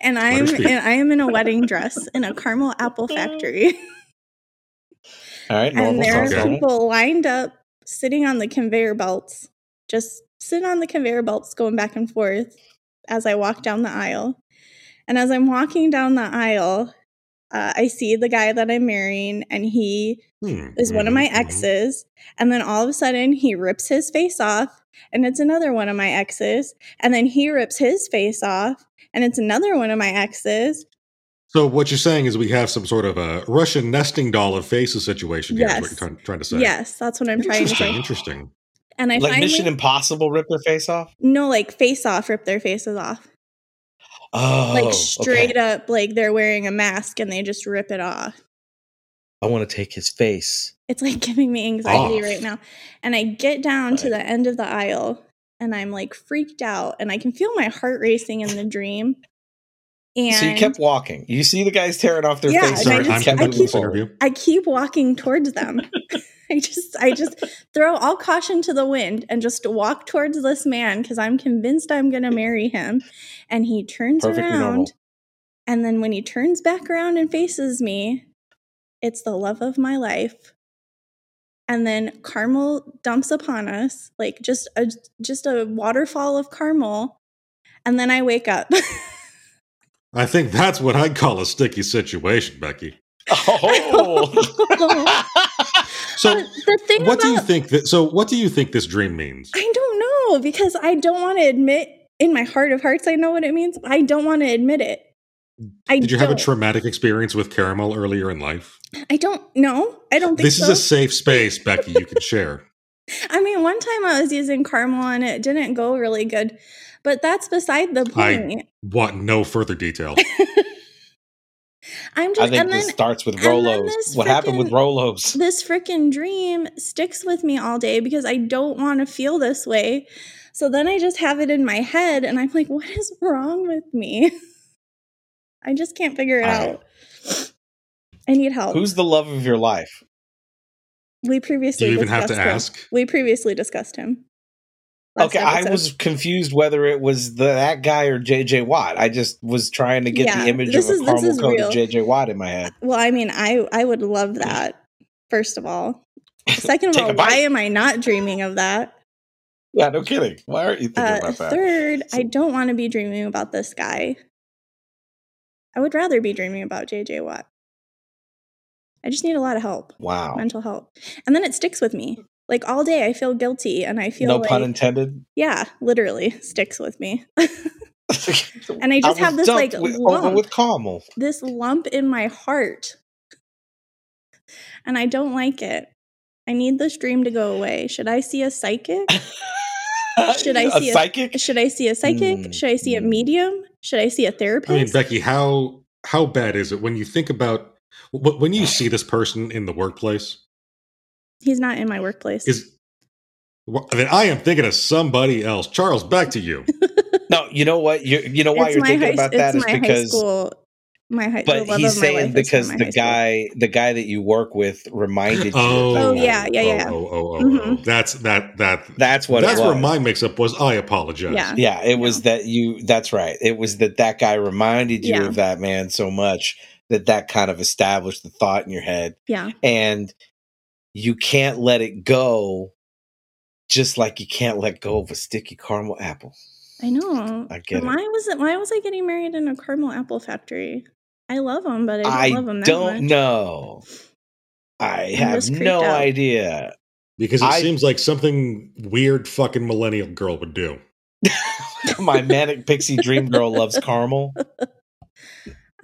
And I'm and I am in a wedding dress in a caramel apple factory. All right, and there are people lined up sitting on the conveyor belts, just sitting on the conveyor belts going back and forth as I walk down the aisle. And as I'm walking down the aisle, uh, I see the guy that I'm marrying, and he Hmm. is one of my mhm. exes. And then all of a sudden, he rips his face off, and it's another one of my exes. And then he rips his face off, and it's another one of my exes. So what you're saying is we have some sort of a Russian nesting doll of faces situation here. Is what Yes. you're trying, trying to say? Yes, that's what I'm trying to Interesting. say. Interesting. And I like finally Mission Impossible ripped their face off. no, like face off, rip their faces off. Oh, like straight okay. up like they're wearing a mask and they just rip it off I want to take his face. it's like giving me anxiety Off. right now and i get down to the end of the aisle and i'm like freaked out and i can feel my heart racing in the dream and so you kept walking. You see the guys tearing off their Yeah, faces. and I Sorry, just- I'm I conducting moving this keep- i keep walking towards them i just i just throw all caution to the wind and just walk towards this man because i'm convinced i'm going to marry him and he turns Perfectly around normal. and then when he turns back around and faces me it's the love of my life and then caramel dumps upon us like just a just a waterfall of caramel and then i wake up I think that's what I'd call a sticky situation, Becky. Oh. So But the thing what do you think that so what do you think this dream means? I don't know because I don't want to admit in my heart of hearts I know what it means. I don't want to admit it. I Did you have a traumatic experience with caramel earlier in life? I don't know. I don't think This so. is a safe space, Becky, you can share. I mean, one time I was using caramel and it didn't go really good, but that's beside the point. I- Want no further detail. I'm just. I think and this then starts with Rolos. this What happened with Rolos? this freaking dream sticks with me all day because I don't want to feel this way. So then I just have it in my head and I'm like, what is wrong with me? I just can't figure it All right. out. I need help. Who's the love of your life? we Do previously you even have to him. ask? We previously discussed him. Last Okay, I was confused whether it was the, that guy or JJ Watt. I just was trying to get Yeah, the image of is- a this caramel is coated. JJ Watt in my head. Well, I mean, I I would love that. First of all, second of all, why am I not dreaming of that? Yeah, no kidding. Why aren't you thinking Uh, about that? third, I don't want to be dreaming about this guy. I would rather be dreaming about JJ Watt. I just need a lot of help, Wow. mental help, and then it sticks with me. Like all day, I feel guilty, and I feel No like, pun intended. yeah, literally sticks with me. and I just have this, like, with, lump. with caramel. this lump in my heart, and I don't like it. I need this dream to go away. Should I see a psychic? Should i see a- psychic? Should I see a psychic? Mm, Should I see a mm. medium? Should I see a I mean, therapist? Becky, how how bad is it when you think about when you see this person in the workplace? He's not in my workplace. Is well, then I am thinking of somebody else. Charles, back to you. No, you know what? You you know why It's you're thinking high- about it's that is my high because school my high. the But he's saying life is from because the high school. guy, the guy that you work with, reminded you. Oh, of Oh, yeah, yeah, yeah. Oh, oh, oh, oh, Mhm. oh. That's that that. That's what. that's it was. where my mix-up was. I apologize. Yeah. Yeah, it was that you. That's right. It was that that guy reminded you Yeah. of that man so much that that kind of established the thought in your head, Yeah, and you can't let it go. Just like you can't let go of a sticky caramel apple. I know. I get it. why was it? Why was I getting married in a caramel apple factory? I love them, but I don't I love them that don't much. know. I I'm have no out. idea. Because it I- seems like something weird fucking millennial girl would do. My manic pixie dream girl loves caramel.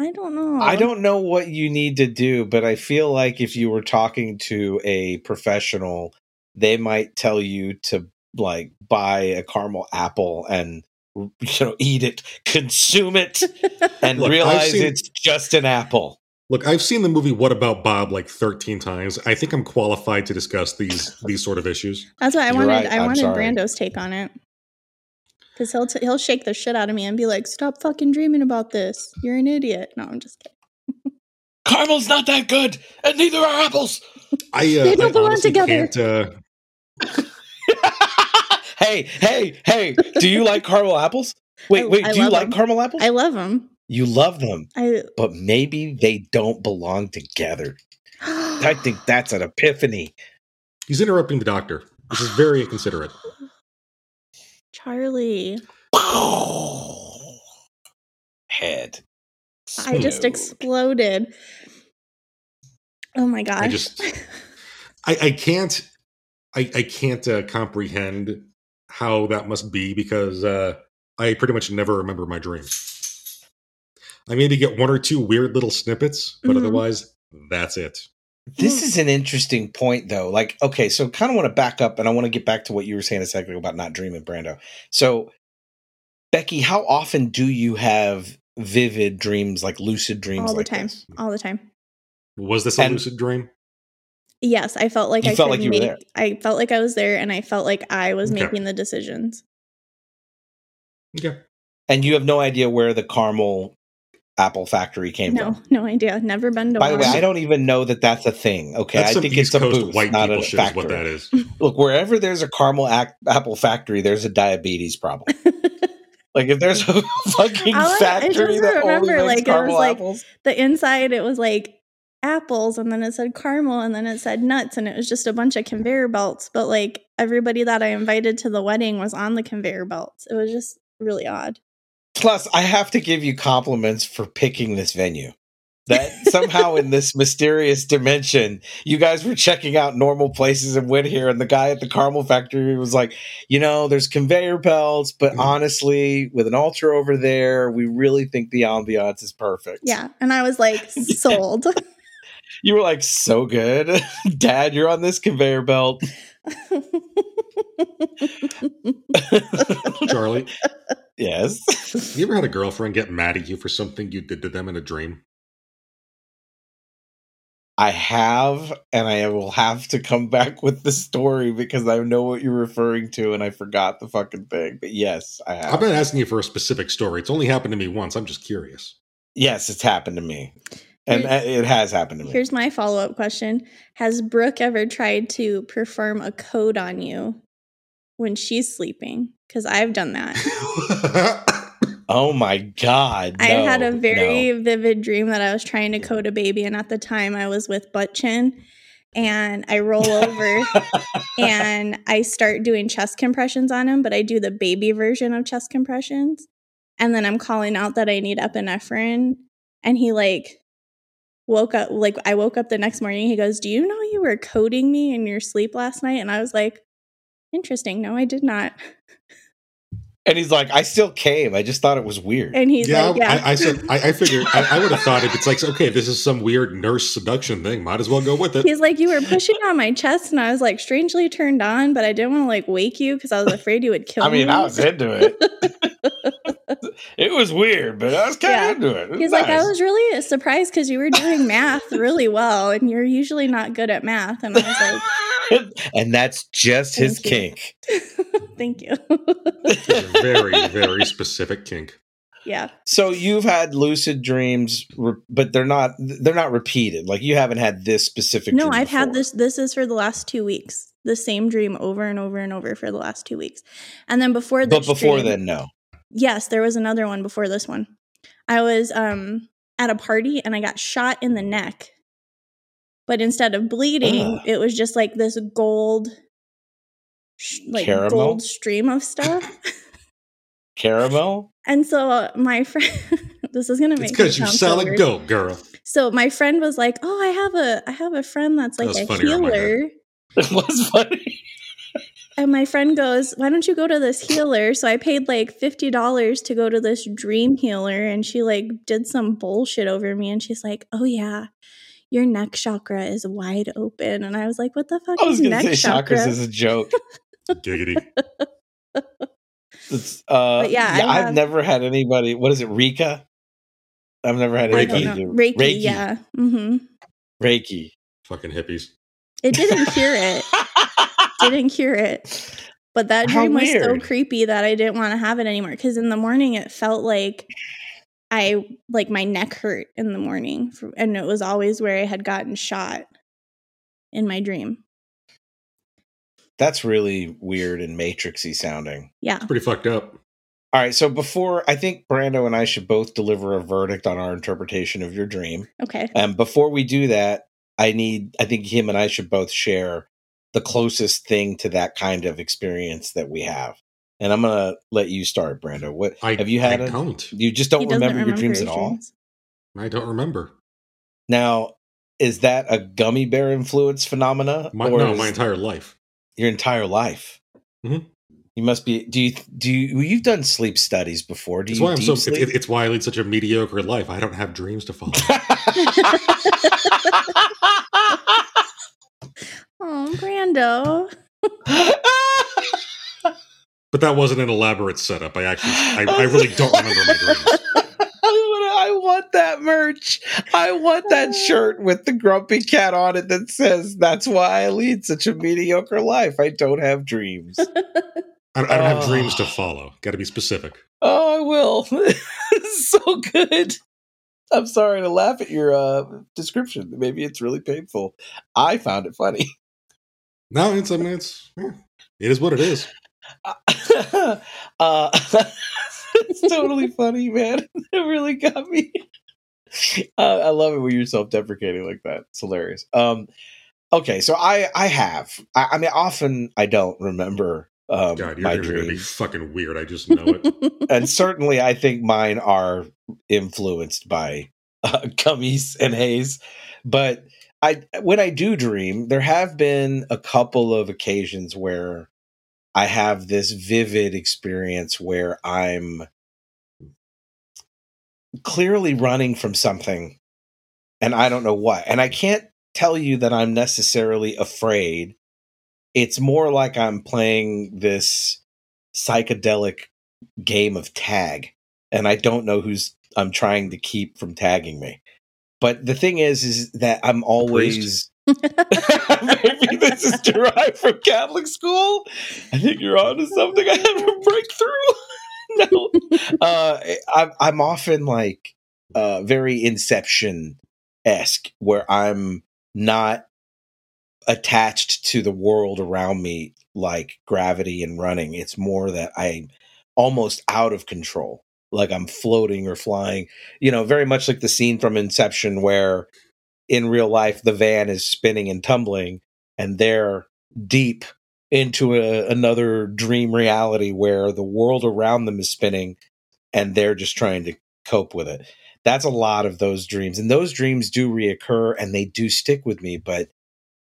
I don't know. I don't know what you need to do, but I feel like if you were talking to a professional, they might tell you to like buy a caramel apple and you know eat it, consume it, and Look, realize seen- it's just an apple. Look, I've seen the movie What About Bob like 13 times. I think I'm qualified to discuss these these sort of issues. That's what I You're wanted. right, I I'm wanted sorry. Brando's take on it because he'll t- he'll shake the shit out of me and be like, "Stop fucking dreaming about this. You're an idiot." No, I'm just kidding. Caramel's not that good, and neither are apples. I uh, They don't belong together. Can't, uh, hey, hey, hey! Do you like caramel apples? Wait, I- wait. I do you love like them. caramel apples? I love them. you love them, I but maybe they don't belong together. I think that's an epiphany. he's interrupting the doctor. This is very inconsiderate. Charlie. Head. I just exploded. Oh my gosh. I just I, I can't I, I can't uh, comprehend how that must be because uh, I pretty much never remember my dreams. I maybe get one or two weird little snippets, but Mhm. otherwise, that's it. This hmm. is an interesting point, though. Like, okay, so kind of want to back up and I want to get back to what you were saying a second ago about not dreaming, Brando. So, Becky, how often do you have vivid dreams, like lucid dreams? all the like time. this? All the time. Was this a And- lucid dream? Yes, I felt like You I felt like you were there. I felt like I was there, and I felt like I was Okay. making the decisions. Okay. And you have no idea where the caramel apple factory came No, from. no idea. Never been to By the way. I don't even know that that's a thing. Okay, That's I think East it's a Coast booth, white not a shit is factory. what that is. Look, wherever there's a caramel ac- apple factory, there's a diabetes problem. like if there's a fucking All I- I factory just that only makes like, it was caramel like- apples. the inside it was like apples and then it said caramel and then it said nuts and it was just a bunch of conveyor belts but like everybody that i invited to the wedding was on the conveyor belts it was just really odd Plus, I have to give you compliments for picking this venue. That somehow in this mysterious dimension, you guys were checking out normal places and went here, and the guy at the caramel factory was like, you know, there's conveyor belts, but Mhm. honestly, with an altar over there, we really think the ambiance is perfect. yeah and i was like sold You were like, so good. Dad, you're on this conveyor belt. Charlie, yes. you ever had a girlfriend get mad at you for something you did to them in a dream? I have, and I will have to come back with the story because I know what you're referring to, and I forgot the fucking thing. But yes, I have. I'm not asking you for a specific story. It's only happened to me once. I'm just curious. yes, it's happened to me, and Here's- it has happened to me. here's my follow-up question has brooke ever tried to perform a code on you when she's sleeping because i've done that Oh my god! I had a very no. vivid dream that I was trying to code a baby, and at the time I was with butt chin, and I roll over and I start doing chest compressions on him, but I do the baby version of chest compressions, and then I'm calling out that I need epinephrine, and he like woke up like I woke up the next morning. He goes, "Do you know you were coding me in your sleep last night?" And I was like, "Interesting. No, I did not." And he's like, I still came. I just thought it was weird. And he's yeah, like, "Yeah." I, I said I, I figured I, I would have thought if it's like okay, this is some weird nurse seduction thing. Might as well go with it. He's like, you were pushing on my chest, and I was like strangely turned on, but I didn't want to like wake you because I was afraid you would kill me. I mean, me. I was into it. it was weird, but I was kind Yeah. of into it. It He's like, I was really surprised because you were doing math really well, and you're usually not good at math. And I was like, and that's just his Thank kink. thank you. It's a very very specific kink. Yeah. So you've had lucid dreams, but they're not they're not repeated. Like you haven't had this specific. No, dream I've had this. This is for the last two weeks. The same dream over and over and over for the last two weeks. And then before this but before dream- then, no. yes, there was another one before this one. I was um at a party and I got shot in the neck. But instead of bleeding, Ugh. it was just like this gold sh- like Caramel? gold stream of stuff. Caramel. and so uh, my friend this is going to make me because you sound so solid weird. girl. So my friend was like, "Oh, I have a I have a friend that's like was a funnier in my head. healer." It was funny. And my friend goes, Why don't you go to this healer? So I paid like $50 to go to this dream healer. And she like did some bullshit over me. And she's like, Oh, yeah, your neck chakra is wide open. And I was like, What the fuck I was is going to neck say chakra? chakras as a joke. Giggity. It's, uh, But yeah, I I've have- never had anybody. What is it, Rika? I've never had I anybody don't know. do Reiki, Reiki. yeah. Mm-hmm. Reiki. Fucking hippies. It didn't cure it. didn't cure it. But that dream was so creepy that I didn't want to have it anymore. Because in the morning, it felt like I like my neck hurt in the morning, and it was always where I had gotten shot in my dream. That's really weird and matrixy sounding. Yeah. It's Pretty fucked up. All right, so before I think Brando and I should both deliver a verdict on our interpretation of your dream. Okay. And before we do that, I need I think him and I should both share the closest thing to that kind of experience that we have. And I'm gonna let you start, Brando. What I have you had? I a- don't. you just don't doesn't remember, your dreams at all. dreams. I don't remember. Now, is that a gummy bear influence phenomena, My, or no, is my entire life. Your entire life? Mhm. You must be. Do you do you? well, You've done sleep studies before. Do It's you why I'm deep so. It's, it's why I lead such a mediocre life. I don't have dreams to follow. Oh, Brando. but that wasn't an elaborate setup. I actually, I, I really don't remember my dreams. I want, that merch. I want that shirt with the grumpy cat on it that says, "That's why I lead such a mediocre life. I don't have dreams." I, I don't have dreams to follow. Got to be specific. oh, I will. so good. I'm sorry to laugh at your uh, description. Maybe it's really painful. I found it funny. No, it's. I mean, it's. yeah, it is what it is. uh, it's totally funny, man. It really got me. Uh, I love it when you're self-deprecating like that. It's hilarious. Um, okay, so I I have. I, I mean, often I don't remember um, God, your my dreams are gonna be fucking weird. I just know it. and certainly I think mine are influenced by uh, gummies and haze. But I when I do dream, there have been a couple of occasions where I have this vivid experience where I'm clearly running from something and I don't know what. And I can't tell you that I'm necessarily afraid. It's more like I'm playing this psychedelic game of tag and I don't know who's I'm trying to keep from tagging me. But the thing is is that I'm always maybe this is derived from Catholic school. I think you're onto something. I have a breakthrough. no, uh, I'm I'm often like uh, very Inception esque, where I'm not attached to the world around me like gravity and running. It's more that I'm almost out of control, like I'm floating or flying. You know, very much like the scene from Inception where in real life the van is spinning and tumbling and they're deep into a, another dream reality where the world around them is spinning and they're just trying to cope with it. That's a lot of those dreams and those dreams do reoccur and they do stick with me but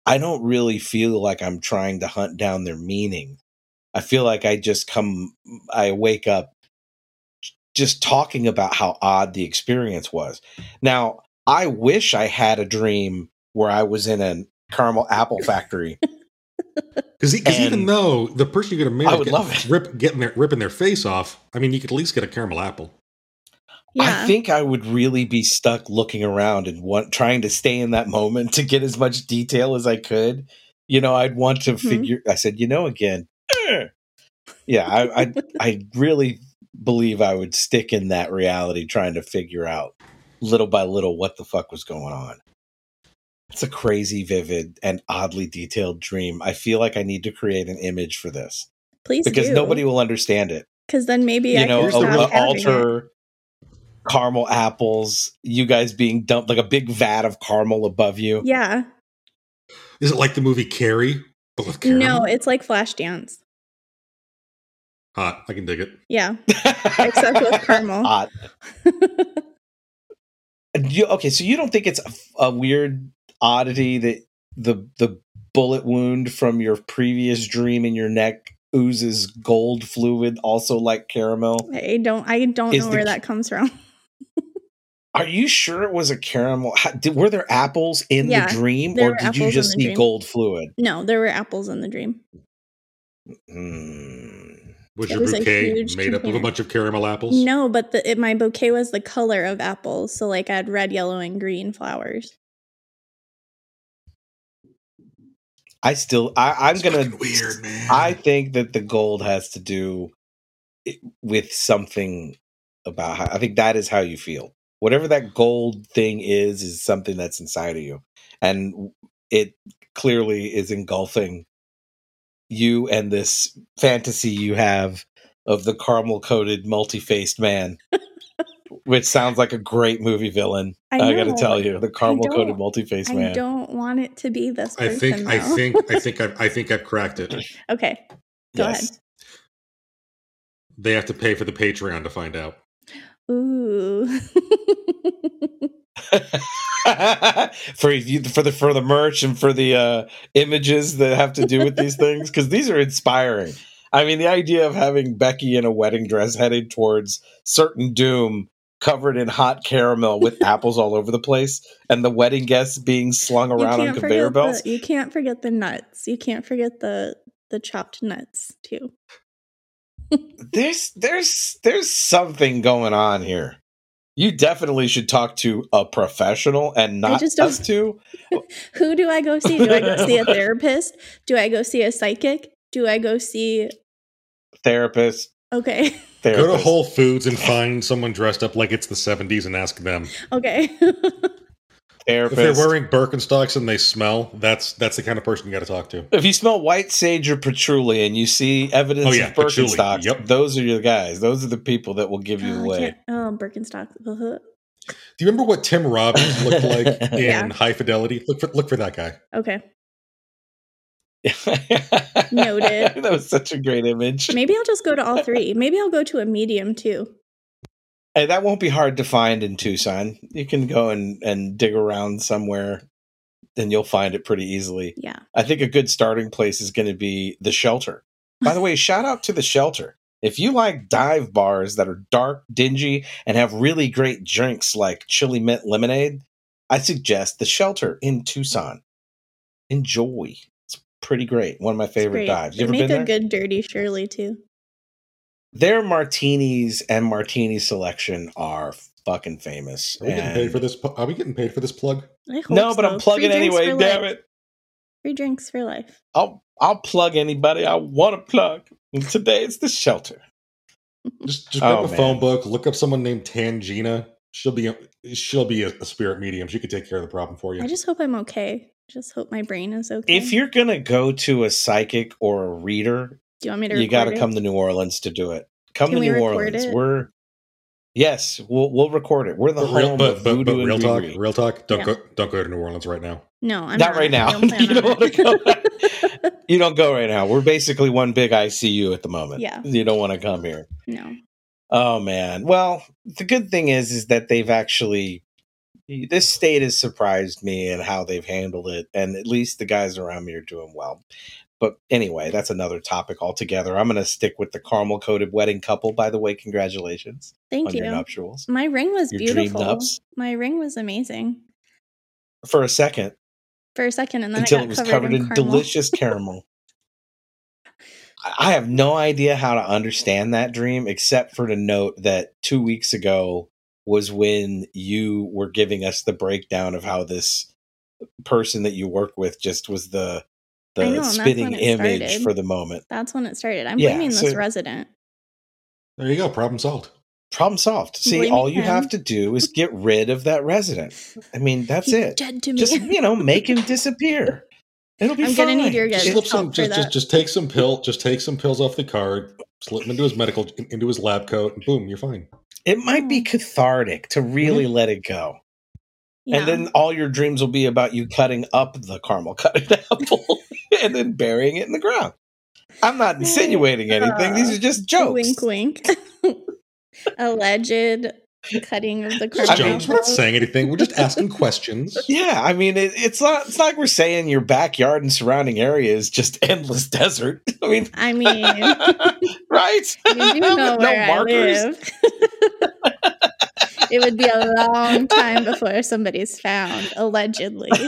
i don't really feel like i'm trying to hunt down their meaning. I feel like i just come i wake up just talking about how odd the experience was. Now I wish I had a dream where I was in a caramel apple factory. Because even though the person you're going to I marry would love it. rip getting their ripping their face off, I mean, you could at least get a caramel apple. yeah. I think I would really be stuck looking around and want, trying to stay in that moment to get as much detail as I could. You know, I'd want to Mhm. figure. I said, you know, again, yeah, I, I, I really believe I would stick in that reality trying to figure out little by little what the fuck was going on. It's a crazy, vivid, and oddly detailed dream. I feel like I need to create an image for this Please because do. nobody will understand it. Because then maybe you I know, can a, a having it. altar caramel apples, you guys being dumped like a big vat of caramel above you. Yeah. Is it like the movie Carrie, but with? No, it's like Flashdance. Hot. I can dig it. Yeah. Except with caramel. Hot. You, okay, so you don't think it's a, a weird oddity that the the bullet wound from your previous dream in your neck oozes gold fluid, also like caramel? I don't. I don't Is know where that comes from. Are you sure it was a caramel? How, did, were there apples in Yeah, the dream, or did you just see dream. gold fluid? No, there were apples in the dream. Hmm. Was It your was bouquet huge made up of a bunch of caramel apples? No, but the, it, my bouquet was the color of apples. So like I had red, yellow, and green flowers. I still, I, I'm gonna weird, man. I think that the gold has to do with something about how I think that is how you feel. Whatever that gold thing is, is something that's inside of you. And it clearly is engulfing you and this fantasy you have of the caramel coated, multi faced man, which sounds like a great movie villain. I, I, gotta tell you, the caramel coated, multi faced man. I don't want it to be this I person. think I think I think I've, I think I've cracked it. okay, go Yes. They have to pay for the Patreon to find out. Ooh. for you for the for the merch and for the uh images that have to do with these things because these are inspiring i mean the idea of having becky in a wedding dress headed towards certain doom covered in hot caramel with apples all over the place and the wedding guests being slung around on conveyor belts the, you can't forget the nuts. You can't forget the the chopped nuts too. there's there's there's something going on here you definitely should talk to a professional and not just don't- us two Who do I go see? Do I go see a therapist? Do I go see a psychic? Do I go see therapist Okay. therapist Go to Whole Foods and find someone dressed up like it's the 70s and ask them. Okay. If they're wearing Birkenstocks and they smell, that's that's the kind of person you got to talk to. If you smell white sage or patchouli and you see evidence Oh, yeah, of patchouli. Birkenstocks, Yep. those are your guys. Those are the people that will give you oh, I away. can't- oh, Birkenstock. Do you remember what Tim Robbins looked like in Yeah. High Fidelity? Look for look for that guy. Okay. Noted. that was such a great image. Maybe I'll just go to all three. Maybe I'll go to a medium too. Hey, that won't be hard to find in Tucson. You can go and, and dig around somewhere and you'll find it pretty easily. Yeah. I think a good starting place is going to be the shelter. By the way, shout out to the shelter. If you like dive bars that are dark, dingy, and have really great drinks like chili mint lemonade, I suggest the shelter in Tucson. Enjoy. It's pretty great. One of my favorite dives. They You ever make been a there? good dirty Shirley too. Their martinis and martini selection are fucking famous. Are we getting And- paid for this? pu- Are we getting paid for this plug? I hope no, but so. I'm plugging Free drinks anyway. for Damn life. it. Free drinks for life. I'll I'll plug anybody I want to plug. And today it's the shelter. Just just grab Oh, a phone man. book, look up someone named Tangina. She'll be a, she'll be a, a spirit medium. She could take care of the problem for you. I just hope I'm okay. Just hope my brain is okay. If you're gonna go to a psychic or a reader, do you want me to you got to it? come to New Orleans to do it. Come Can to we New Orleans. it? We're yes, we'll we'll record it. We're the but, real, home but, of but, voodoo but real and talk, Riri. real talk. Don't Yeah. go don't go to New Orleans right now. No, I'm Not not, right now. Don't You don't go. You don't go right now. We're basically one big ICU at the moment. Yeah. you don't want to come here. no. Oh man. Well, the good thing is is that they've actually this state has surprised me and how they've handled it and at least the guys around me are doing well. But anyway, that's another topic altogether. I'm going to stick with the caramel coated wedding couple by the way. Congratulations Thank on you. your nuptials. My ring was Your beautiful. My ring was amazing For a second for a second, and then until it was covered, covered in, in delicious caramel. I- have no idea how to understand that dream except for to note that 2 weeks ago was when you were giving us the breakdown of how this person that you work with just was the Know, the that's spitting image started. for the moment. That's when it started. I'm Yeah, blaming this resident. There you go. Problem solved. Problem solved. See, Blaming all you him. have to do is get rid of that resident. I mean, that's He's it. dead to me. Just you know, make him disappear. It'll be I'm fine. gonna need your Just guys' some. Just, just just take some pill. Just take some pills off the card. Slip them into his medical, into his lab coat, and boom, you're fine. It might be oh. cathartic to mm-hmm. really let it go. Yeah. And then all your dreams will be about you cutting up the caramel cutted apple and then burying it in the ground. I'm not insinuating anything. These are just jokes. Wink, wink. Alleged cutting of the Just I mean- We're not saying anything. We're just asking questions. Yeah, I mean, it, it's not. It's not like we're saying your backyard and surrounding area is just endless desert. I mean, I mean, right? you do know With where I live. It would be a long time before somebody's found, allegedly.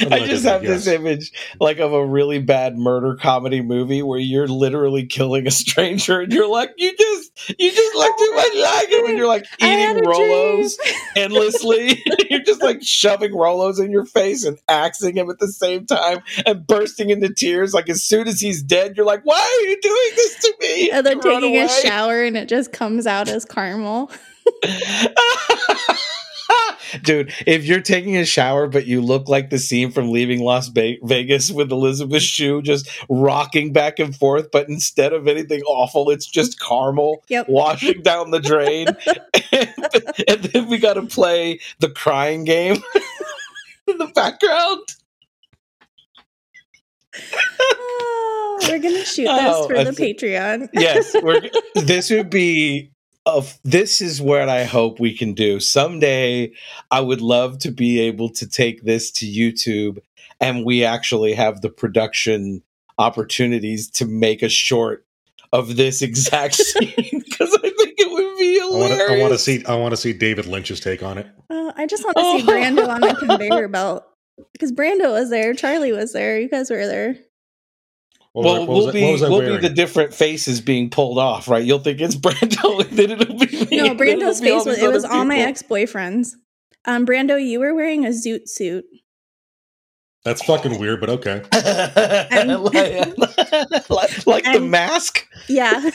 I just have this image like of a really bad murder comedy movie where you're literally killing a stranger and you're like, you just you just look too much like him and you're like eating Rolos endlessly. you're just like shoving Rolos in your face and axing him at the same time and bursting into tears. Like as soon as he's dead, you're like, why are you doing this to me? and then You run taking a shower and it just comes out as caramel. Dude, if you're taking a shower but you look like the scene from Leaving Las Vegas with Elizabeth Shue just rocking back and forth, but instead of anything awful, it's just caramel Yep. washing down the drain. and, then we got to play the crying game in the background. Oh, we're gonna shoot this Oh, for the Patreon. yes, we're, this would be of this is what I hope we can do someday. I would love to be able to take this to YouTube, and we actually have the production opportunities to make a short of this exact scene because I think it would be I want to. hilarious. I want to see. I want to see David Lynch's take on it. Uh, I just want to see Brando on the conveyor belt because Brando was there, Charlie was there, you guys were there. What was Well, what we'll I- be what was I we'll be the different faces being pulled off, right? You'll think it's Brando, and then it'll be me. No, and Brando's face was it was other all my ex boyfriends. Um, Brando, you were wearing a zoot suit. That's fucking weird, but okay. And- like, like, like the And- mask. Yeah.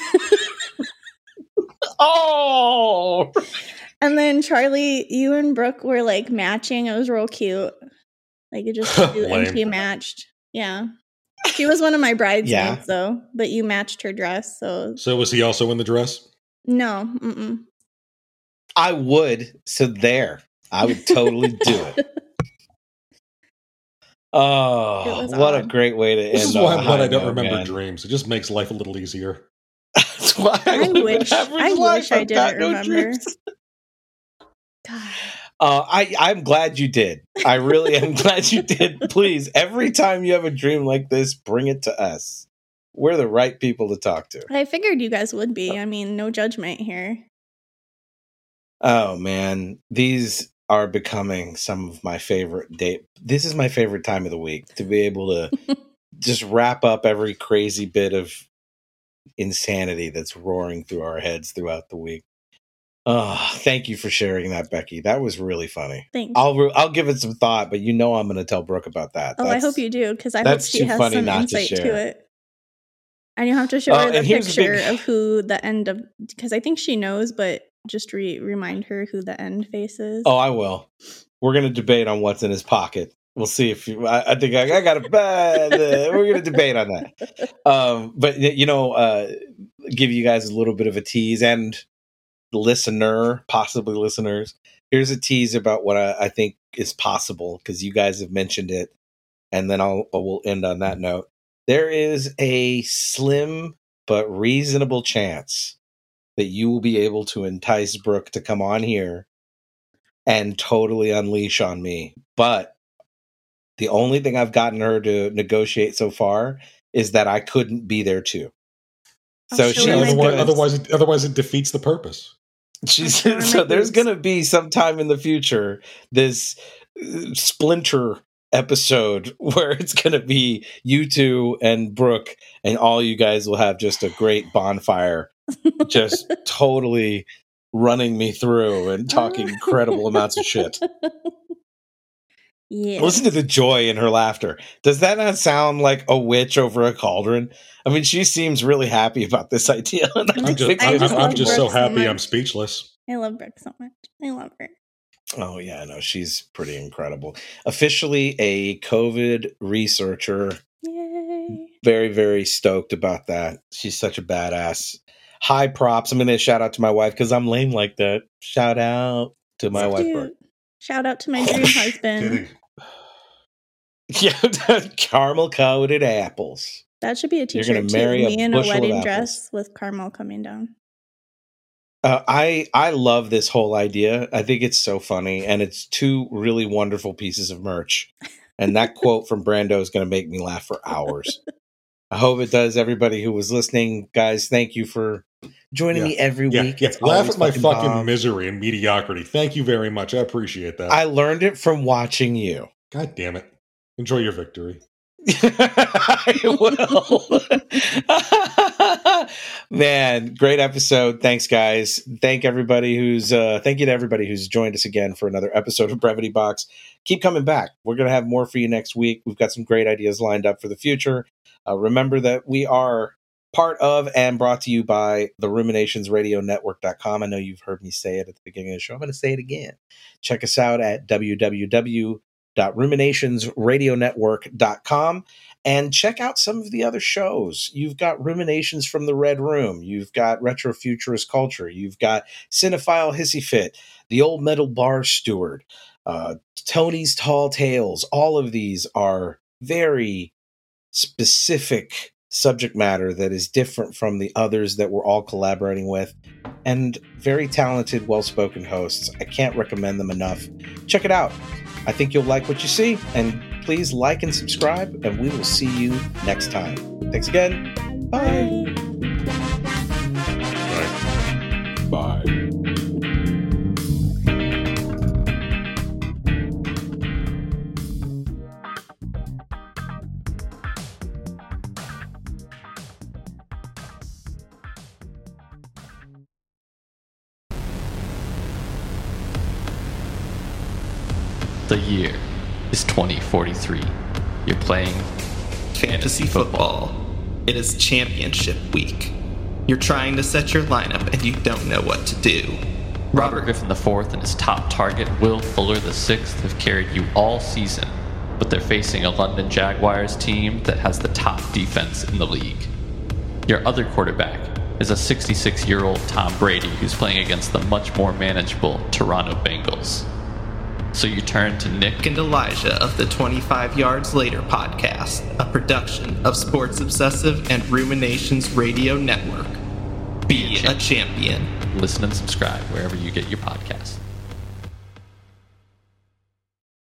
Oh, and then Charlie, you and Brooke were like matching. It was real cute. Like it just you and Lame. she matched. Yeah. She was one of my bridesmaids Yeah. though, but you matched her dress, so So was he also in the dress? no. Mm-mm. I would. So there, I would totally do it. Oh, It was what a great way to end. This is on why a I'm glad I don't note, remember man. dreams. It just makes life a little easier. That's why I, I wish- I wish I didn't no remember. dreams. God. Uh, I I'm glad you did. I really am glad you did. Please, every time you have a dream like this, bring it to us. We're the right people to talk to. I figured you guys would be. I mean, no judgment here. Oh man, these are becoming some of my favorite day. This is my favorite time of the week to be able to just wrap up every crazy bit of insanity that's roaring through our heads throughout the week. Oh, thank you for sharing that, Becky. That was really funny. Thanks. I'll re- I'll give it some thought, but you know I'm going to tell Brooke about that. oh, I hope you do because I hope she has some to insight to, share. it. And you have to show Oh, her the the picture big- of who the end of because I think she knows, but just re- remind her who the end face is. Oh, I will. We're going to debate on what's in his pocket. We'll see if you. I, I think I, I got a bad. Uh, we're going to debate on that. Um, but you know, uh, give you guys a little bit of a tease and listener, possibly listeners. Here's a tease about what I, I think is possible because you guys have mentioned it, and then I'll we'll end on that note. There is a slim but reasonable chance that you will be able to entice Brooke to come on here and totally unleash on me. But the only thing I've gotten her to negotiate so far is that I couldn't be there too. I'll So show she's her otherwise, it, otherwise, it defeats the purpose. She's show her my so there's going to be sometime in the future this uh, splinter episode where it's going to be you two and Brooke and all you guys will have just a great bonfire just totally running me through and talking incredible amounts of shit. Yeah. Listen to the joy in her laughter. Does that not sound like a witch over a cauldron? I mean, she seems really happy about this idea. and I I'm I'm just, think I I'm, just I'm love just so Brooke so happy I'm speechless. I love Brooke so much. I love her. Oh yeah, no, she's pretty incredible. Officially a COVID researcher. Yay. Very, very stoked about that. She's such a badass. High props. I'm gonna shout out to my wife because I'm lame like that. Shout out to my wife. Brooke. Shout out to my oh, dream husband. Kidding. Yeah, caramel coated apples. That should be a You're t-shirt gonna too. marry a Me in a wedding dress with caramel coming down. Uh, I I love this whole idea. I think it's so funny, and it's two really wonderful pieces of merch. And that quote from Brando is going to make me laugh for hours. I hope it does. Everybody who was listening, guys, thank you for joining Yeah. me every Yeah, week. yeah. It's Laugh at my fucking bomb. misery and mediocrity. Thank you very much. I appreciate that. I learned it from watching you. God damn it. Enjoy your victory. I will. Man, great episode. Thanks, guys. Thank everybody who's uh thank you to everybody who's joined us again for another episode of Brevity Box. Keep coming back. We're gonna have more for you next week. We've got some great ideas lined up for the future. Uh, remember that we are part of and brought to you by the ruminations radio network.com. I know you've heard me say it at the beginning of the show. I'm going to say it again. Check us out at www.ruminationsradionetwork.com and check out some of the other shows. You've got Ruminations from the Red Room, you've got Retro Futurist Culture, you've got Cinephile Hissy Fit, The Old Metal Bar Steward, uh, Tony's Tall Tales. All of these are very specific subject matter that is different from the others that we're all collaborating with and very talented well-spoken hosts. I can't recommend them enough. Check it out. I think you'll like what you see and please like and subscribe and we will see you next time. Thanks again. Bye. Bye. Bye. 2043. You're playing Fantasy football. It is championship week. You're trying to set your lineup and you don't know what to do. Robert Griffin IV and his top target, Will Fuller VI, have carried you all season, but they're facing a London Jaguars team that has the top defense in the league. Your other quarterback is a 66 year old Tom Brady who's playing against the much more manageable Toronto Bengals. So you turn to Nick and Elijah of the 25 Yards Later podcast, a production of Sports Obsessive and Ruminations Radio Network. Be a champion. listen and subscribe wherever you get your podcasts.